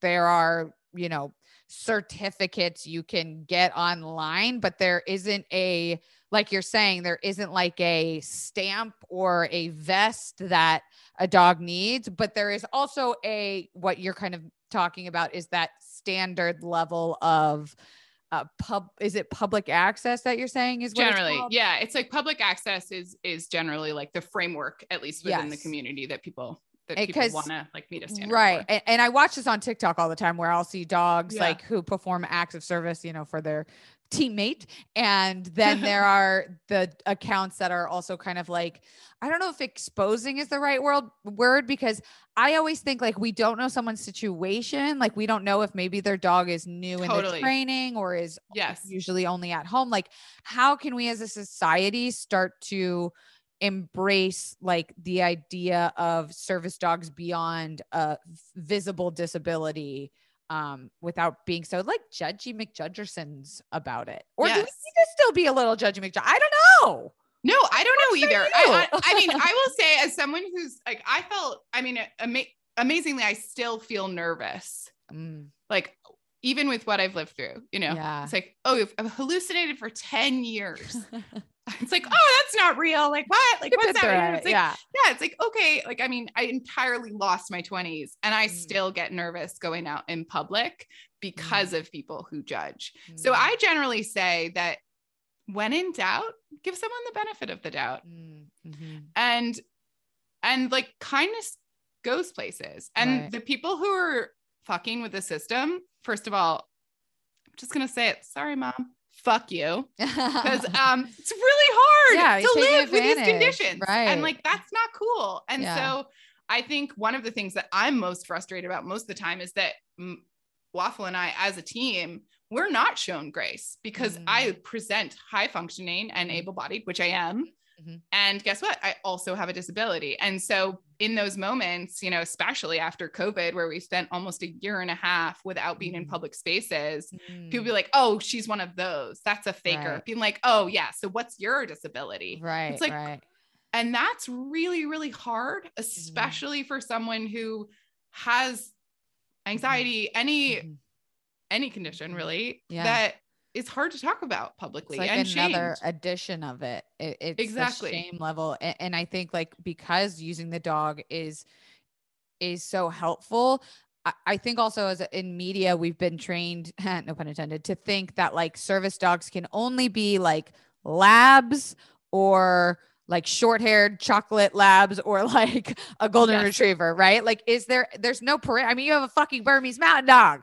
[SPEAKER 1] there are, you know, certificates you can get online, but there isn't a, like you're saying, there isn't like a stamp or a vest that a dog needs, but there is also a, what you're kind of talking about is that standard level of, uh, pub is it public access that you're saying is
[SPEAKER 2] generally yeah it's like public access is is generally like the framework at least within the community that people that people want to like meet a standard
[SPEAKER 1] right and, and i watch this on tiktok all the time where i'll see dogs
[SPEAKER 2] Yeah.
[SPEAKER 1] like who perform acts of service you know for their teammate and then there [LAUGHS] are the accounts that are also kind of like i don't know if exposing is the right word word because i always think like we don't know someone's situation like we don't know if maybe their dog is new in the training or is
[SPEAKER 2] yes.
[SPEAKER 1] usually only at home like how can we as a society start to embrace like the idea of service dogs beyond a visible disability um without being so like judgy mcjudgersons about it or do we need to still be a little judgy mcjudge i don't know
[SPEAKER 2] No, I don't know either. I, I, I mean, I will say, as someone who's like, I felt, I mean, ama- amazingly, I still feel nervous.
[SPEAKER 1] Mm,
[SPEAKER 2] Like, even with what I've lived through, you know,
[SPEAKER 1] Yeah.
[SPEAKER 2] it's like, oh, I've hallucinated for 10 years. [LAUGHS] it's like, oh, that's not real. Like, what? Like, what's that? It's like,
[SPEAKER 1] yeah
[SPEAKER 2] yeah, it's like, okay. Like, I mean, I entirely lost my 20s and I
[SPEAKER 1] Mm.
[SPEAKER 2] still get nervous going out in public because of people who judge. So
[SPEAKER 1] Mm,
[SPEAKER 2] I generally say that when in doubt, give someone the benefit of the doubt
[SPEAKER 1] mm, mhm.
[SPEAKER 2] and and like kindness goes places and
[SPEAKER 1] Right.
[SPEAKER 2] the people who are fucking with the system first of all i'm just gonna say it sorry mom fuck you because [LAUGHS] um it's really hard
[SPEAKER 1] Yeah,
[SPEAKER 2] to live with these conditions
[SPEAKER 1] right.
[SPEAKER 2] and like that's not cool and
[SPEAKER 1] Yeah.
[SPEAKER 2] so i think one of the things that i'm most frustrated about most of the time is that waffle and i as a team we're not shown grace because
[SPEAKER 1] Mm.
[SPEAKER 2] i present high functioning and
[SPEAKER 1] Mhm.
[SPEAKER 2] able-bodied which i am
[SPEAKER 1] Mhm.
[SPEAKER 2] and guess what i also have a disability and so in those moments you know especially after covid where we spent almost a year and a half without being in
[SPEAKER 1] Mhm.
[SPEAKER 2] public spaces people
[SPEAKER 1] Mm,
[SPEAKER 2] be like, oh, she's one of those. That's a faker.
[SPEAKER 1] Right.
[SPEAKER 2] Being like, oh, yeah. So what's your disability?
[SPEAKER 1] right It's
[SPEAKER 2] like,
[SPEAKER 1] right
[SPEAKER 2] And that's really, really hard, especially for someone who has anxiety, any
[SPEAKER 1] Mhm.
[SPEAKER 2] any condition really
[SPEAKER 1] Yeah.
[SPEAKER 2] that is hard to talk about publicly
[SPEAKER 1] it's like
[SPEAKER 2] and
[SPEAKER 1] another
[SPEAKER 2] shamed.
[SPEAKER 1] addition of it. it it's
[SPEAKER 2] Exactly.
[SPEAKER 1] the shame level, and, and I think like because using the dog is is so helpful. I, I think also as in media we've been trained, [LAUGHS] no pun intended, to think that like service dogs can only be like labs or like short-haired chocolate labs or [LAUGHS] like a golden
[SPEAKER 2] Yes.
[SPEAKER 1] retriever, right? Like, is there? There's no parent. I mean, you have a fucking Bernese mountain dog.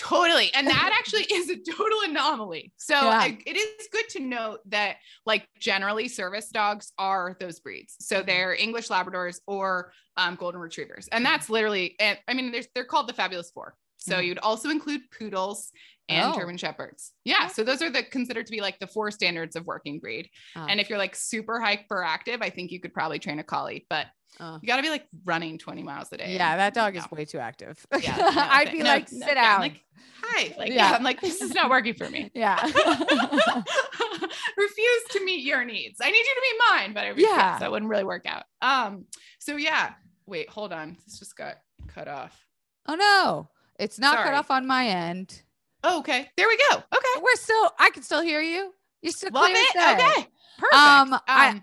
[SPEAKER 2] Totally. And that actually is a total anomaly. So
[SPEAKER 1] Yeah.
[SPEAKER 2] I, it is good to note that, like, generally service dogs are those breeds.
[SPEAKER 1] Mm-hmm.
[SPEAKER 2] So they're English Labradors or um, Golden Retrievers. And that's literally, and I mean, there's, they're called the Fabulous Four. So
[SPEAKER 1] Mhm.
[SPEAKER 2] you'd also include poodles and
[SPEAKER 1] Oh.
[SPEAKER 2] German Shepherds. Yeah. So those are the considered to be like the four standards of working breed.
[SPEAKER 1] Oh.
[SPEAKER 2] And if you're like super hyperactive, I think you could probably train a collie, but
[SPEAKER 1] Oh.
[SPEAKER 2] you got to be like running 20 miles a day.
[SPEAKER 1] Yeah, that dog
[SPEAKER 2] No.
[SPEAKER 1] is way too active.
[SPEAKER 2] Yeah, [LAUGHS] no,
[SPEAKER 1] I'd be
[SPEAKER 2] no,
[SPEAKER 1] like, sit
[SPEAKER 2] I'm
[SPEAKER 1] down.
[SPEAKER 2] like, hi. Like,
[SPEAKER 1] Yeah.
[SPEAKER 2] yeah. I'm like, this is not working for me.
[SPEAKER 1] yeah. [LAUGHS] [LAUGHS]
[SPEAKER 2] refuse to meet your needs. I need you to meet mine, but I refuse.
[SPEAKER 1] Yeah.
[SPEAKER 2] That wouldn't really work out. Um, so yeah. Wait, hold on. This just got cut off.
[SPEAKER 1] oh no, it's not cut off on my end.
[SPEAKER 2] Oh, okay. There we go. Okay.
[SPEAKER 1] We're still. I can still hear you. You're still
[SPEAKER 2] Love it.
[SPEAKER 1] day.
[SPEAKER 2] Okay. Perfect.
[SPEAKER 1] Um,
[SPEAKER 2] Um,
[SPEAKER 1] I- Uh,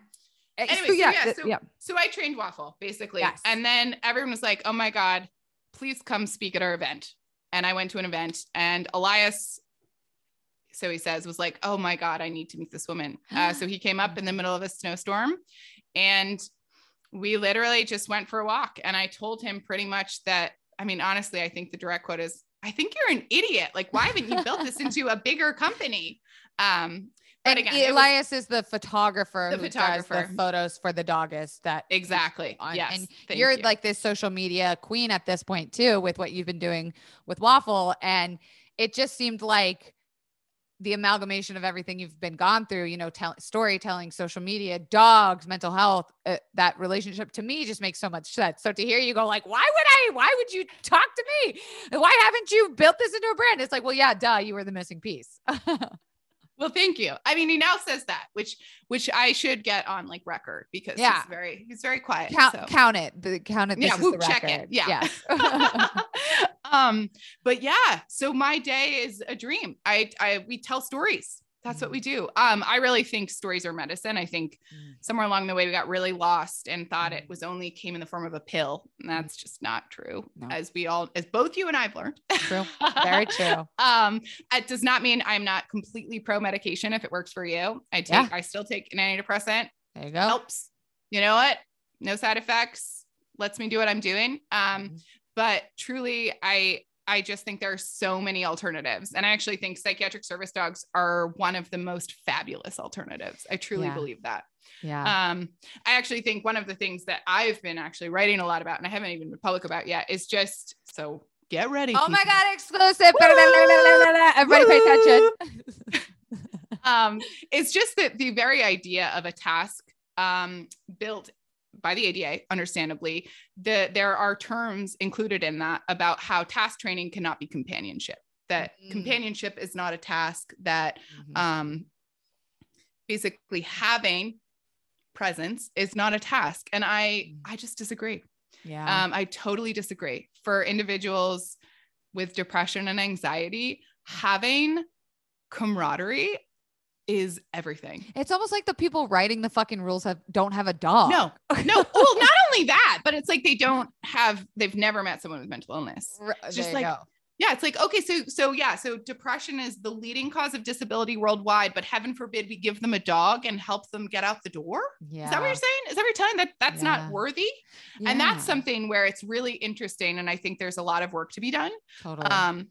[SPEAKER 2] Anyway,
[SPEAKER 1] so yeah,
[SPEAKER 2] yeah, so-
[SPEAKER 1] yeah.
[SPEAKER 2] so I trained Waffle basically.
[SPEAKER 1] Yes.
[SPEAKER 2] And then everyone was like, oh my God, please come speak at our event. And I went to an event and Elias, so he says, was like, oh my God, I need to meet this woman. [GASPS] Uh, so he came up in the middle of a snowstorm and we literally just went for a walk. And I told him pretty much that, I mean, honestly, I think the direct quote is, I think you're an idiot. Like, why haven't you built this [LAUGHS] into a bigger company? Um, but again, it was-
[SPEAKER 1] Elias is the photographer
[SPEAKER 2] The
[SPEAKER 1] who does
[SPEAKER 2] photographer.
[SPEAKER 1] the photos for the Dogist that
[SPEAKER 2] exactly.
[SPEAKER 1] on-
[SPEAKER 2] Yes.
[SPEAKER 1] and you're
[SPEAKER 2] you.
[SPEAKER 1] like this social media queen at this point too with what you've been doing with waffle and it just seemed like the amalgamation of everything you've been gone through you know tell, storytelling social media dogs mental health uh, that relationship to me just makes so much sense so to hear you go like why would i why would you talk to me why haven't you built this into a brand it's like well yeah duh you were the missing piece [LAUGHS]
[SPEAKER 2] Well, thank you. I mean, he now says that, which which I should get on like record because
[SPEAKER 1] Yeah.
[SPEAKER 2] he's very he's very quiet.
[SPEAKER 1] count
[SPEAKER 2] so.
[SPEAKER 1] count it the count it
[SPEAKER 2] Yeah, whoop,
[SPEAKER 1] the
[SPEAKER 2] check it. Yeah.
[SPEAKER 1] yes [LAUGHS] [LAUGHS]
[SPEAKER 2] um, but yeah, so my day is a dream. I I we tell stories. That's
[SPEAKER 1] Mm.
[SPEAKER 2] what we do. Um, I really think stories are medicine. I think
[SPEAKER 1] Mm.
[SPEAKER 2] somewhere along the way we got really lost and thought
[SPEAKER 1] Mm.
[SPEAKER 2] it was only came in the form of a pill. And that's just not true.
[SPEAKER 1] No.
[SPEAKER 2] As we all, as both you and I've learned.
[SPEAKER 1] True. [LAUGHS] Very true.
[SPEAKER 2] um, it does not mean I'm not completely pro medication if it works for you. I take,
[SPEAKER 1] Yeah.
[SPEAKER 2] I still take an antidepressant.
[SPEAKER 1] there you go
[SPEAKER 2] Helps. You know what? No side effects. Lets me do what I'm doing. Um,
[SPEAKER 1] Mhm.
[SPEAKER 2] but truly, I I just think there are so many alternatives, and I actually think psychiatric service dogs are one of the most fabulous alternatives. I truly
[SPEAKER 1] Yeah.
[SPEAKER 2] believe that.
[SPEAKER 1] yeah
[SPEAKER 2] Um, I actually think one of the things that I've been actually writing a lot about, and I haven't even been public about yet, is just so get ready.
[SPEAKER 1] Oh my. God, exclusive. Everybody pay attention. [LAUGHS]
[SPEAKER 2] um, it's just that the very idea of a task um, built by the ADA, understandably, the, there are terms included in that about how task training cannot be companionship. That
[SPEAKER 1] Mm.
[SPEAKER 2] companionship is not a task. That um, basically having presence is not a task, and I
[SPEAKER 1] Mm.
[SPEAKER 2] I just disagree.
[SPEAKER 1] yeah.
[SPEAKER 2] Um, I totally disagree. For individuals with depression and anxiety, having camaraderie is everything.
[SPEAKER 1] it's almost like the people writing the fucking rules have don't have a dog.
[SPEAKER 2] No, no. [LAUGHS] Well, not only that, but it's like they don't have, they've never met someone with mental illness. It's just like-
[SPEAKER 1] go.
[SPEAKER 2] Yeah, it's like, okay, so, so yeah, so depression is the leading cause of disability worldwide, but heaven forbid we give them a dog and help them get out the door.
[SPEAKER 1] yeah.
[SPEAKER 2] Is that what you're saying? Is that what you're telling that that's
[SPEAKER 1] Yeah.
[SPEAKER 2] not worthy? And that's something where it's really interesting. And I think there's a lot of work to be done.
[SPEAKER 1] totally.
[SPEAKER 2] Um,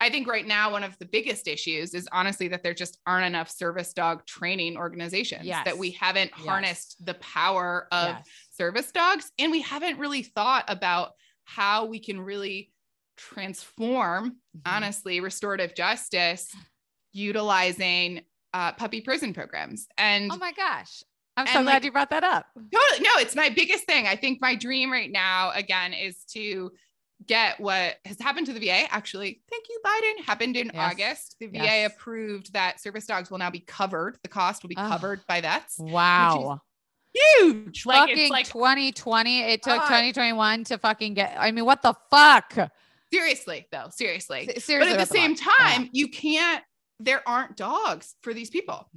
[SPEAKER 2] I think right now one of the biggest issues is honestly that there just aren't enough service dog training organizations
[SPEAKER 1] Yes.
[SPEAKER 2] that we haven't
[SPEAKER 1] Yes.
[SPEAKER 2] harnessed the power of
[SPEAKER 1] Yes.
[SPEAKER 2] service dogs and we haven't really thought about how we can really transform
[SPEAKER 1] Mhm.
[SPEAKER 2] honestly restorative justice utilizing uh, puppy prison programs and
[SPEAKER 1] Oh my gosh. I'm so glad
[SPEAKER 2] like-
[SPEAKER 1] you brought that up.
[SPEAKER 2] Totally. No, it's my biggest thing. I think my dream right now, again, is to get what has happened to the VA. Actually, thank you, Biden. Happened in
[SPEAKER 1] Yes.
[SPEAKER 2] August. The VA
[SPEAKER 1] Yes.
[SPEAKER 2] approved that service dogs will now be covered. The cost will be
[SPEAKER 1] Oh.
[SPEAKER 2] covered by vets.
[SPEAKER 1] Wow.
[SPEAKER 2] Huge. Like
[SPEAKER 1] fucking
[SPEAKER 2] like
[SPEAKER 1] 2020. It took
[SPEAKER 2] God.
[SPEAKER 1] 2021 to fucking get. I mean, what the fuck?
[SPEAKER 2] seriously, though, seriously.
[SPEAKER 1] Se-
[SPEAKER 2] But at the same?
[SPEAKER 1] Yeah.
[SPEAKER 2] time, you can't. There aren't dogs for these people.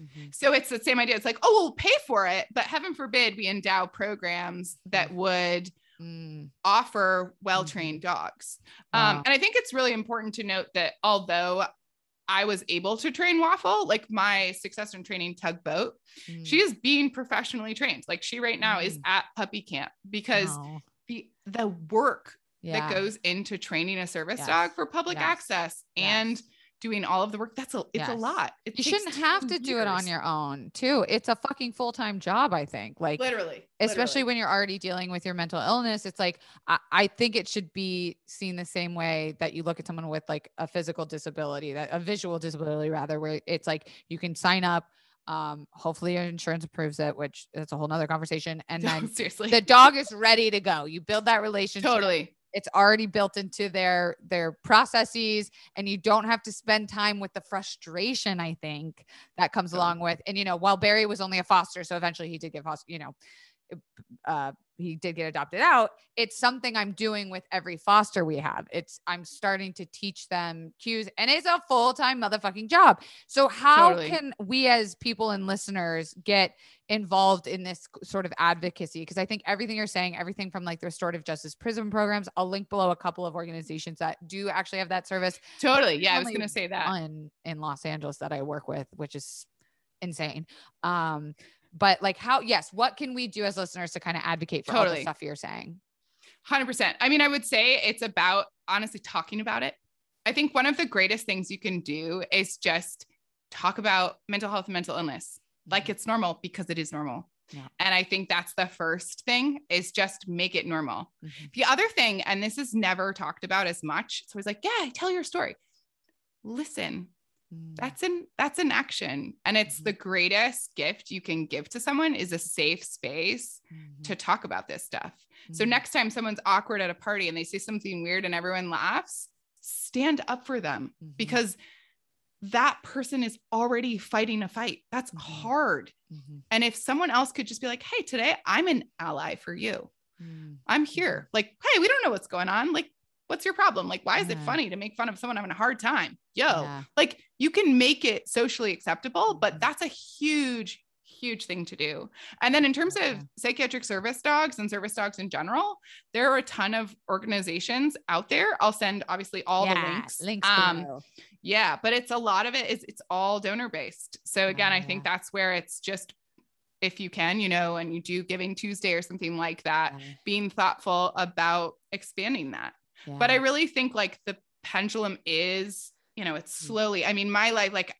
[SPEAKER 1] Mhm.
[SPEAKER 2] So it's the same idea. It's like, oh, we'll pay for it, but heaven forbid we endow programs that would
[SPEAKER 1] Mm.
[SPEAKER 2] offer well-trained dogs. Um, and I think it's really important to note that although I was able to train Waffle, like my success in training Tugboat,
[SPEAKER 1] Mm.
[SPEAKER 2] she is being professionally trained. Like she right now is
[SPEAKER 1] Mm.
[SPEAKER 2] at puppy camp because
[SPEAKER 1] Wow.
[SPEAKER 2] the the work
[SPEAKER 1] yeah.
[SPEAKER 2] that goes into training a service
[SPEAKER 1] Yes.
[SPEAKER 2] dog for public
[SPEAKER 1] Yes.
[SPEAKER 2] access
[SPEAKER 1] Yes.
[SPEAKER 2] and doing all of the work. That's a it's a lot. It
[SPEAKER 1] you shouldn't have to do it on your own too. It's a fucking full-time job, I think. Like
[SPEAKER 2] literally,
[SPEAKER 1] especially
[SPEAKER 2] literally.
[SPEAKER 1] when you're already dealing with your mental illness it's like I, I think it should be seen the same way that you look at someone with like a physical disability that a visual disability rather where it's like you can sign up um hopefully your insurance approves it which that's a whole nother conversation and [LAUGHS]
[SPEAKER 2] No,
[SPEAKER 1] then
[SPEAKER 2] seriously.
[SPEAKER 1] the dog is ready to go you build that relationship
[SPEAKER 2] totally.
[SPEAKER 1] It's already built into their their processes and you don't have to spend time with the frustration i think that comes along with and you know while barry was only a foster so eventually he did get foster you know uh he did get adopted out it's something i'm doing with every foster we have it's i'm starting to teach them cues and it's a full-time motherfucking job so how
[SPEAKER 2] Totally.
[SPEAKER 1] can we as people and listeners get involved in this sort of advocacy because i think everything you're saying everything from like the restorative justice prison programs i'll link below a couple of organizations that do actually have that service
[SPEAKER 2] Totally. Yeah, I was gonna say that.
[SPEAKER 1] in in los angeles that i work with which is insane um but like how yes what can we do as listeners to kind of advocate for all the stuff you're saying
[SPEAKER 2] 100%. I mean, I would say it's about honestly talking about it. I think one of the greatest things you can do is just talk about mental health and mental illness like it's normal because it is normal.
[SPEAKER 1] Yeah.
[SPEAKER 2] And I think that's the first thing is just make it normal.
[SPEAKER 1] Mhm.
[SPEAKER 2] The other thing, and this is never talked about as much. So it's like, yeah, tell your story. Listen. That's an that's an action. And it's
[SPEAKER 1] Mhm.
[SPEAKER 2] the greatest gift you can give to someone is a safe space
[SPEAKER 1] Mhm.
[SPEAKER 2] to talk about this stuff. So
[SPEAKER 1] Mhm.
[SPEAKER 2] next time someone's awkward at a party and they say something weird and everyone laughs, stand up for them
[SPEAKER 1] Mhm.
[SPEAKER 2] because that person is already fighting a fight. That's
[SPEAKER 1] Mhm.
[SPEAKER 2] hard.
[SPEAKER 1] Mhm.
[SPEAKER 2] And if someone else could just be like, hey, today I'm an ally for you.
[SPEAKER 1] Mm.
[SPEAKER 2] I'm here. Like, hey, we don't know what's going on. Like, what's your problem? Like, why is it funny to make fun of someone having a hard time? Yo,
[SPEAKER 1] Yeah.
[SPEAKER 2] like you can make it socially acceptable, but that's a huge, huge thing to do. And then in terms of psychiatric service dogs and service dogs in general, there are a ton of organizations out there. I'll send obviously all the links.
[SPEAKER 1] links
[SPEAKER 2] Um, yeah, but it's a lot of it is it's all donor based. So again,
[SPEAKER 1] Oh,
[SPEAKER 2] I think
[SPEAKER 1] yeah.
[SPEAKER 2] that's where it's just if you can, you know, and you do Giving Tuesday or something like that,
[SPEAKER 1] Yeah.
[SPEAKER 2] being thoughtful about expanding that. But I really think like the pendulum is, you know, it's
[SPEAKER 1] Mm.
[SPEAKER 2] slowly. I mean, my life, like,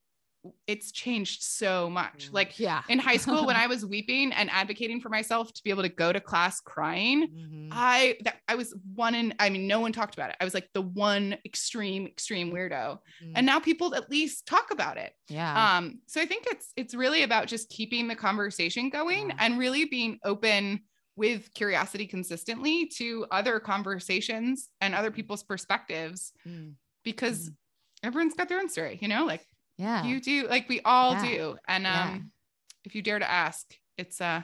[SPEAKER 2] it's changed so much. Like
[SPEAKER 1] yeah
[SPEAKER 2] in high school, when [LAUGHS] I was weeping and advocating for myself to be able to go to class crying,
[SPEAKER 1] Mhm.
[SPEAKER 2] I that I was one in. I mean, no one talked about it. I was like the one extreme, extreme weirdo,
[SPEAKER 1] Mhm.
[SPEAKER 2] and now people at least talk about it.
[SPEAKER 1] yeah
[SPEAKER 2] Um, so I think it's it's really about just keeping the conversation going
[SPEAKER 1] Yeah.
[SPEAKER 2] and really being open with curiosity consistently to other conversations and other people's perspectives
[SPEAKER 1] Mm.
[SPEAKER 2] because everyone's got their own story, you know, like
[SPEAKER 1] yeah
[SPEAKER 2] you do, like we all
[SPEAKER 1] Yeah.
[SPEAKER 2] do. And um
[SPEAKER 1] Yeah.
[SPEAKER 2] if you dare to ask, it's uh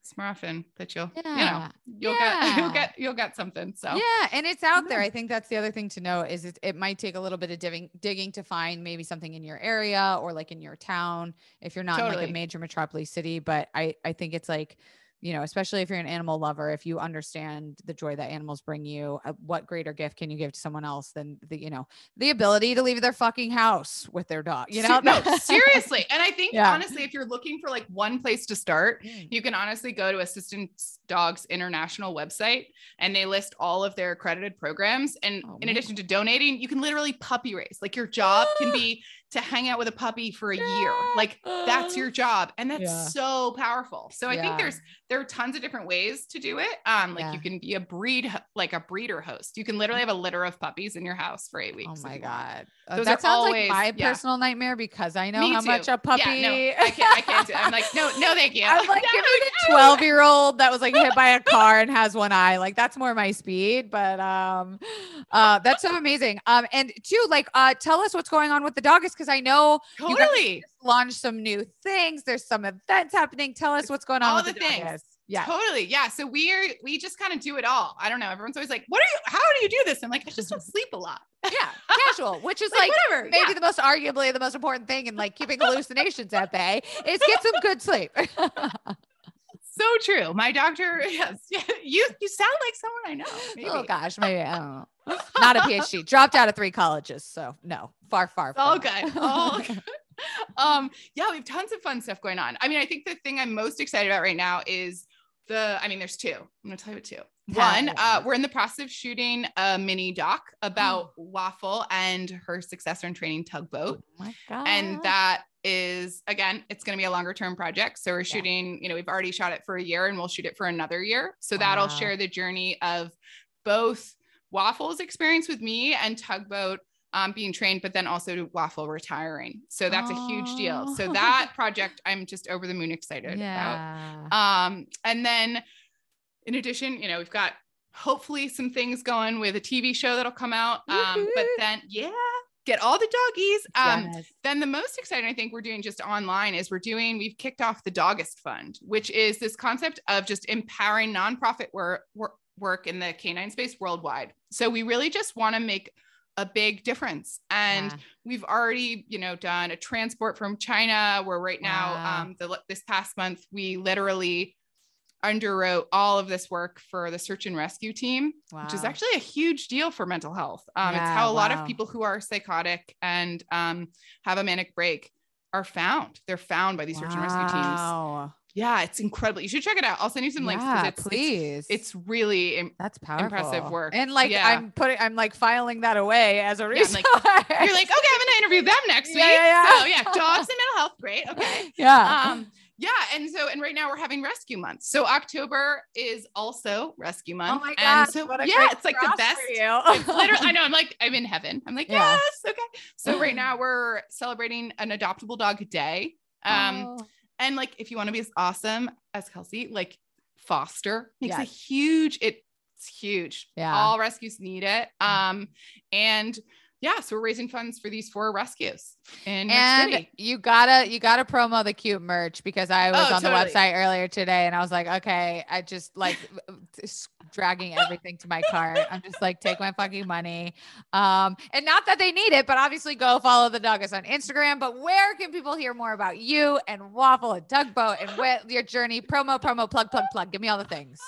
[SPEAKER 2] it's more often that you'll, you know,
[SPEAKER 1] Yeah.
[SPEAKER 2] you'll get [LAUGHS] you'll get you'll get something. So
[SPEAKER 1] Yeah, and it's out there. I think that's the other thing to know is it, it might take a little bit of digging, digging to find maybe something in your area or like in your town if you're not in like a major metropolis city. But I I think it's like you know, especially if you're an animal lover, if you understand the joy that animals bring you, uh, what greater gift can you give to someone else than the you know the ability to leave their fucking house with their dog? You know,
[SPEAKER 2] no, [LAUGHS] seriously. And I think
[SPEAKER 1] Yeah.
[SPEAKER 2] honestly, if you're looking for like one place to start,
[SPEAKER 1] Mm.
[SPEAKER 2] you can honestly go to Assistance Dogs International website and they list all of their accredited programs. And
[SPEAKER 1] Oh,
[SPEAKER 2] in
[SPEAKER 1] man.
[SPEAKER 2] addition to donating, you can literally puppy raise. Like your [GASPS] job can be to hang out with a puppy for a year. Like that's your job. And that's
[SPEAKER 1] Yeah.
[SPEAKER 2] so powerful. So I
[SPEAKER 1] Yeah.
[SPEAKER 2] think there's there are tons of different ways to do it. Um, like
[SPEAKER 1] Yeah.
[SPEAKER 2] you can be a breed like a breeder host. You can literally have a litter of puppies in your house for eight weeks.
[SPEAKER 1] Oh my god,
[SPEAKER 2] Those
[SPEAKER 1] that sounds
[SPEAKER 2] always-
[SPEAKER 1] like my
[SPEAKER 2] yeah.
[SPEAKER 1] personal nightmare because I know
[SPEAKER 2] Me
[SPEAKER 1] how
[SPEAKER 2] too.
[SPEAKER 1] much a puppy.
[SPEAKER 2] Yeah, no, I can't. I can't do it. I'm like, no, no, thank you.
[SPEAKER 1] I'm like,
[SPEAKER 2] No,
[SPEAKER 1] give me [LAUGHS] the 12 year old that was like hit by a car and has one eye. Like that's more my speed, but um uh that's so amazing. Um and two, like uh tell us what's going on with the doggies because I know you guys
[SPEAKER 2] Totally.
[SPEAKER 1] just launched some new things. There's some events happening. Tell us what's going on
[SPEAKER 2] All the
[SPEAKER 1] the,
[SPEAKER 2] things.
[SPEAKER 1] Yeah.
[SPEAKER 2] Totally. Yeah. So we are, we just kind of do it all. I don't know. Everyone's always like, what are you, how do you do this? I'm like, I just don't sleep a lot. [LAUGHS]
[SPEAKER 1] Yeah. Casual, which is [LAUGHS]
[SPEAKER 2] Like,
[SPEAKER 1] like,
[SPEAKER 2] whatever.
[SPEAKER 1] maybe
[SPEAKER 2] yeah.
[SPEAKER 1] the most arguably the most important thing in like keeping hallucinations at bay is get some good sleep. [LAUGHS]
[SPEAKER 2] so true. My doctor, yes, you you sound like someone I know. Oh maybe.
[SPEAKER 1] Oh gosh, maybe I don't know. Not a PhD. Dropped out of three colleges, so no, far, far.
[SPEAKER 2] All
[SPEAKER 1] from
[SPEAKER 2] good. [LAUGHS] All good. um, yeah, we have tons of fun stuff going on. I mean, I think the thing I'm most excited about right now is the. I mean, there's two. I'm gonna tell you two. One, uh, we're in the process of shooting a mini doc about Waffle and her successor in training tugboat.
[SPEAKER 1] Oh my god.
[SPEAKER 2] and that is again it's going to be a longer term project so we're shooting you know we've already shot it for a year and we'll shoot it for another year so that'll share the journey of both waffles experience with me and tugboat um, being trained but then also waffle retiring so that's a huge deal so that [LAUGHS] project i'm just over the moon excited about
[SPEAKER 1] yeah.
[SPEAKER 2] um, and then in addition, you know, we've got hopefully some things going with a TV show that'll come out. Um, but then yeah, get all the doggies. Um,
[SPEAKER 1] Yes.
[SPEAKER 2] then the most exciting I think we're doing just online is we're doing, we've kicked off the Dogist Fund, which is this concept of just empowering nonprofit work, work, work in the canine space worldwide. So we really just want to make a big difference. And
[SPEAKER 1] Yeah.
[SPEAKER 2] we've already, you know, done a transport from China where right now,
[SPEAKER 1] Wow.
[SPEAKER 2] um, the, this past month, we literally underwrote all of this work for the search and rescue team, which is actually a huge deal for mental health. Um, it's how a lot of people who are psychotic and um, have a manic break are found. They're found by these search and rescue teams. Yeah, it's incredible. You should check it out. I'll send you some links
[SPEAKER 1] Yeah,
[SPEAKER 2] it's, it's
[SPEAKER 1] please.
[SPEAKER 2] it's really im-
[SPEAKER 1] that's powerful.
[SPEAKER 2] impressive work.
[SPEAKER 1] And like
[SPEAKER 2] Yeah.
[SPEAKER 1] I'm putting, I'm like filing that away as a resource.
[SPEAKER 2] like- you're like, okay, I'm gonna interview them next week.
[SPEAKER 1] yeah, yeah.
[SPEAKER 2] So yeah, dogs and mental health, great. Okay. [LAUGHS]
[SPEAKER 1] yeah.
[SPEAKER 2] Um, yeah, and so and right now we're having rescue month. So October is also rescue month.
[SPEAKER 1] oh my gosh,
[SPEAKER 2] so
[SPEAKER 1] what a
[SPEAKER 2] yeah, it's like the best. It's literally, I [LAUGHS] know. I'm like, I'm in heaven. I'm like,
[SPEAKER 1] Yeah.
[SPEAKER 2] yes, okay. So right now we're celebrating an adoptable dog day. Um,
[SPEAKER 1] Oh.
[SPEAKER 2] And like if you want to be as awesome as Kelsey, like foster makes a
[SPEAKER 1] Yes.
[SPEAKER 2] huge. It's huge.
[SPEAKER 1] Yeah.
[SPEAKER 2] all rescues need it. Um, and yeah, so we're raising funds for these four rescues in
[SPEAKER 1] and
[SPEAKER 2] City.
[SPEAKER 1] you gotta you gotta promo the cute merch because I was
[SPEAKER 2] Oh,
[SPEAKER 1] on the website earlier today and I was like, okay, I just like [LAUGHS] dragging everything to my cart. I'm just like, take my fucking money. Um, and not that they need it, but obviously go follow the Dogist on Instagram. But where can people hear more about you and Waffle and Tugboat and what your journey? Promo, promo, plug, plug, plug. Give me all the things.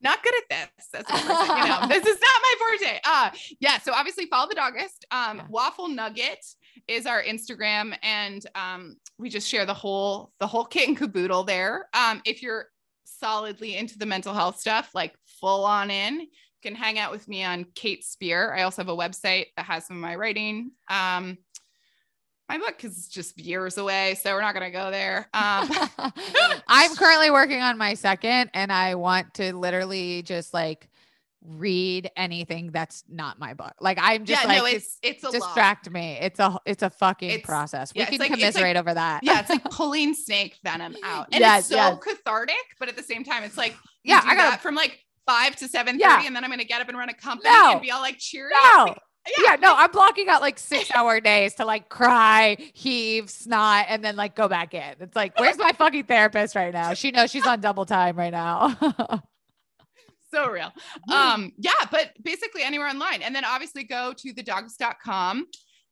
[SPEAKER 2] not good at this. That's the first thing, you know, this is not my forte. Uh yeah. So obviously follow the Dogist. Um,
[SPEAKER 1] Yeah.
[SPEAKER 2] waffle nugget is our Instagram, and um, we just share the whole the whole kit and caboodle there. Um, if you're solidly into the mental health stuff, like full on in, you can hang out with me on Kate Speer. I also have a website that has some of my writing. Um, my book is just years away, so we're not gonna go there. Um, [LAUGHS]
[SPEAKER 1] I'm currently working on my second, and I want to literally just like read anything that's not my book. Like I'm just
[SPEAKER 2] yeah,
[SPEAKER 1] like
[SPEAKER 2] no,
[SPEAKER 1] it's,
[SPEAKER 2] it's a lot.
[SPEAKER 1] distract me. It's a it's a fucking
[SPEAKER 2] It's-
[SPEAKER 1] process. We
[SPEAKER 2] yeah, it's
[SPEAKER 1] can
[SPEAKER 2] like- it's like-
[SPEAKER 1] commiserate over that.
[SPEAKER 2] yeah, it's like [LAUGHS] pulling snake venom out. And
[SPEAKER 1] Yes,
[SPEAKER 2] it's so
[SPEAKER 1] yes.
[SPEAKER 2] cathartic, but at the same time, it's like,
[SPEAKER 1] Yeah, I
[SPEAKER 2] that from like five to seven thirty,
[SPEAKER 1] Yeah.
[SPEAKER 2] and then I'm gonna get up and run a company
[SPEAKER 1] No.
[SPEAKER 2] and be all like cheery.
[SPEAKER 1] no. Yeah, no, I'm blocking out like six [LAUGHS] hour days to like cry, heave, snot, and then like go back in. It's like, where's my fucking therapist right now? She knows she's on double time right now. [LAUGHS]
[SPEAKER 2] So real. [LAUGHS] Um, yeah, but basically anywhere online. And then obviously go to thedogist.com.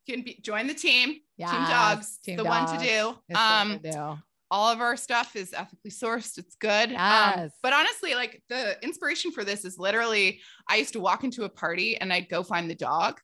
[SPEAKER 2] You can be, join the team. team dogs,
[SPEAKER 1] Team
[SPEAKER 2] the one to do.
[SPEAKER 1] It's
[SPEAKER 2] Um,
[SPEAKER 1] to do.
[SPEAKER 2] all of our stuff is ethically sourced. It's good. Um,
[SPEAKER 1] Yes.
[SPEAKER 2] but honestly, like the inspiration for this is literally I used to walk into a party and I'd go find the dog.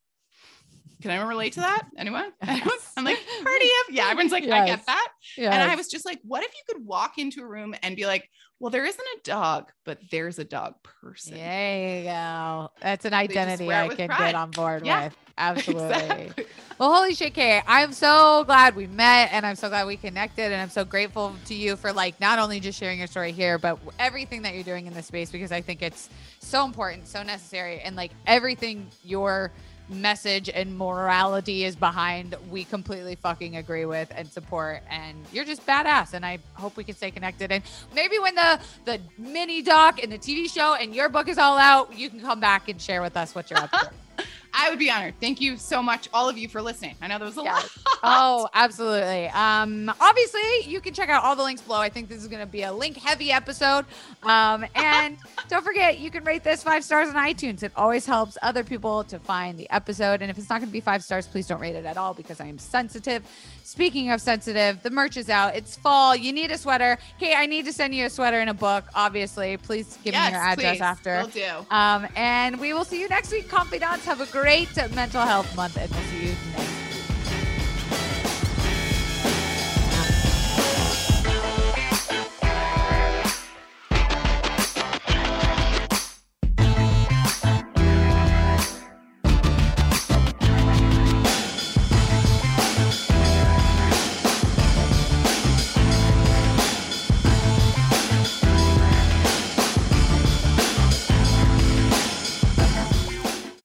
[SPEAKER 2] Can anyone relate to that? Anyone? [LAUGHS]
[SPEAKER 1] Yes.
[SPEAKER 2] I'm like, party of yeah, everyone's like, I get that. And I was just like, what if you could walk into a room and be like, well, there isn't a dog, but there's a dog person.
[SPEAKER 1] There you go. That's an identity I can
[SPEAKER 2] pride.
[SPEAKER 1] get on board
[SPEAKER 2] Yeah.
[SPEAKER 1] with. Absolutely.
[SPEAKER 2] Exactly. [LAUGHS]
[SPEAKER 1] Well, holy shit, Kay. I'm so glad we met and I'm so glad we connected. And I'm so grateful to you for like not only just sharing your story here, but everything that you're doing in this space because I think it's so important, so necessary. And like everything your message and morality is behind, we completely fucking agree with and support. And you're just badass. And I hope we can stay connected. And maybe when the, the mini doc and the TV show and your book is all out, you can come back and share with us what you're up to. [LAUGHS]
[SPEAKER 2] I would be honored. Thank you so much, all of you, for listening. I know there was a lot.
[SPEAKER 1] Oh, absolutely. Um, obviously, you can check out all the links below. I think this is going to be a link heavy episode. Um, and [LAUGHS] don't forget, you can rate this five stars on iTunes. It always helps other people to find the episode. And if it's not going to be five stars, please don't rate it at all because I am sensitive. Speaking of sensitive, the merch is out. It's fall. You need a sweater. Kate, I need to send you a sweater and a book, obviously. Please give me your address
[SPEAKER 2] please.
[SPEAKER 1] after.
[SPEAKER 2] Will do.
[SPEAKER 1] Um, and we will see you next week. Confidants, have a great mental health month, and we'll see you next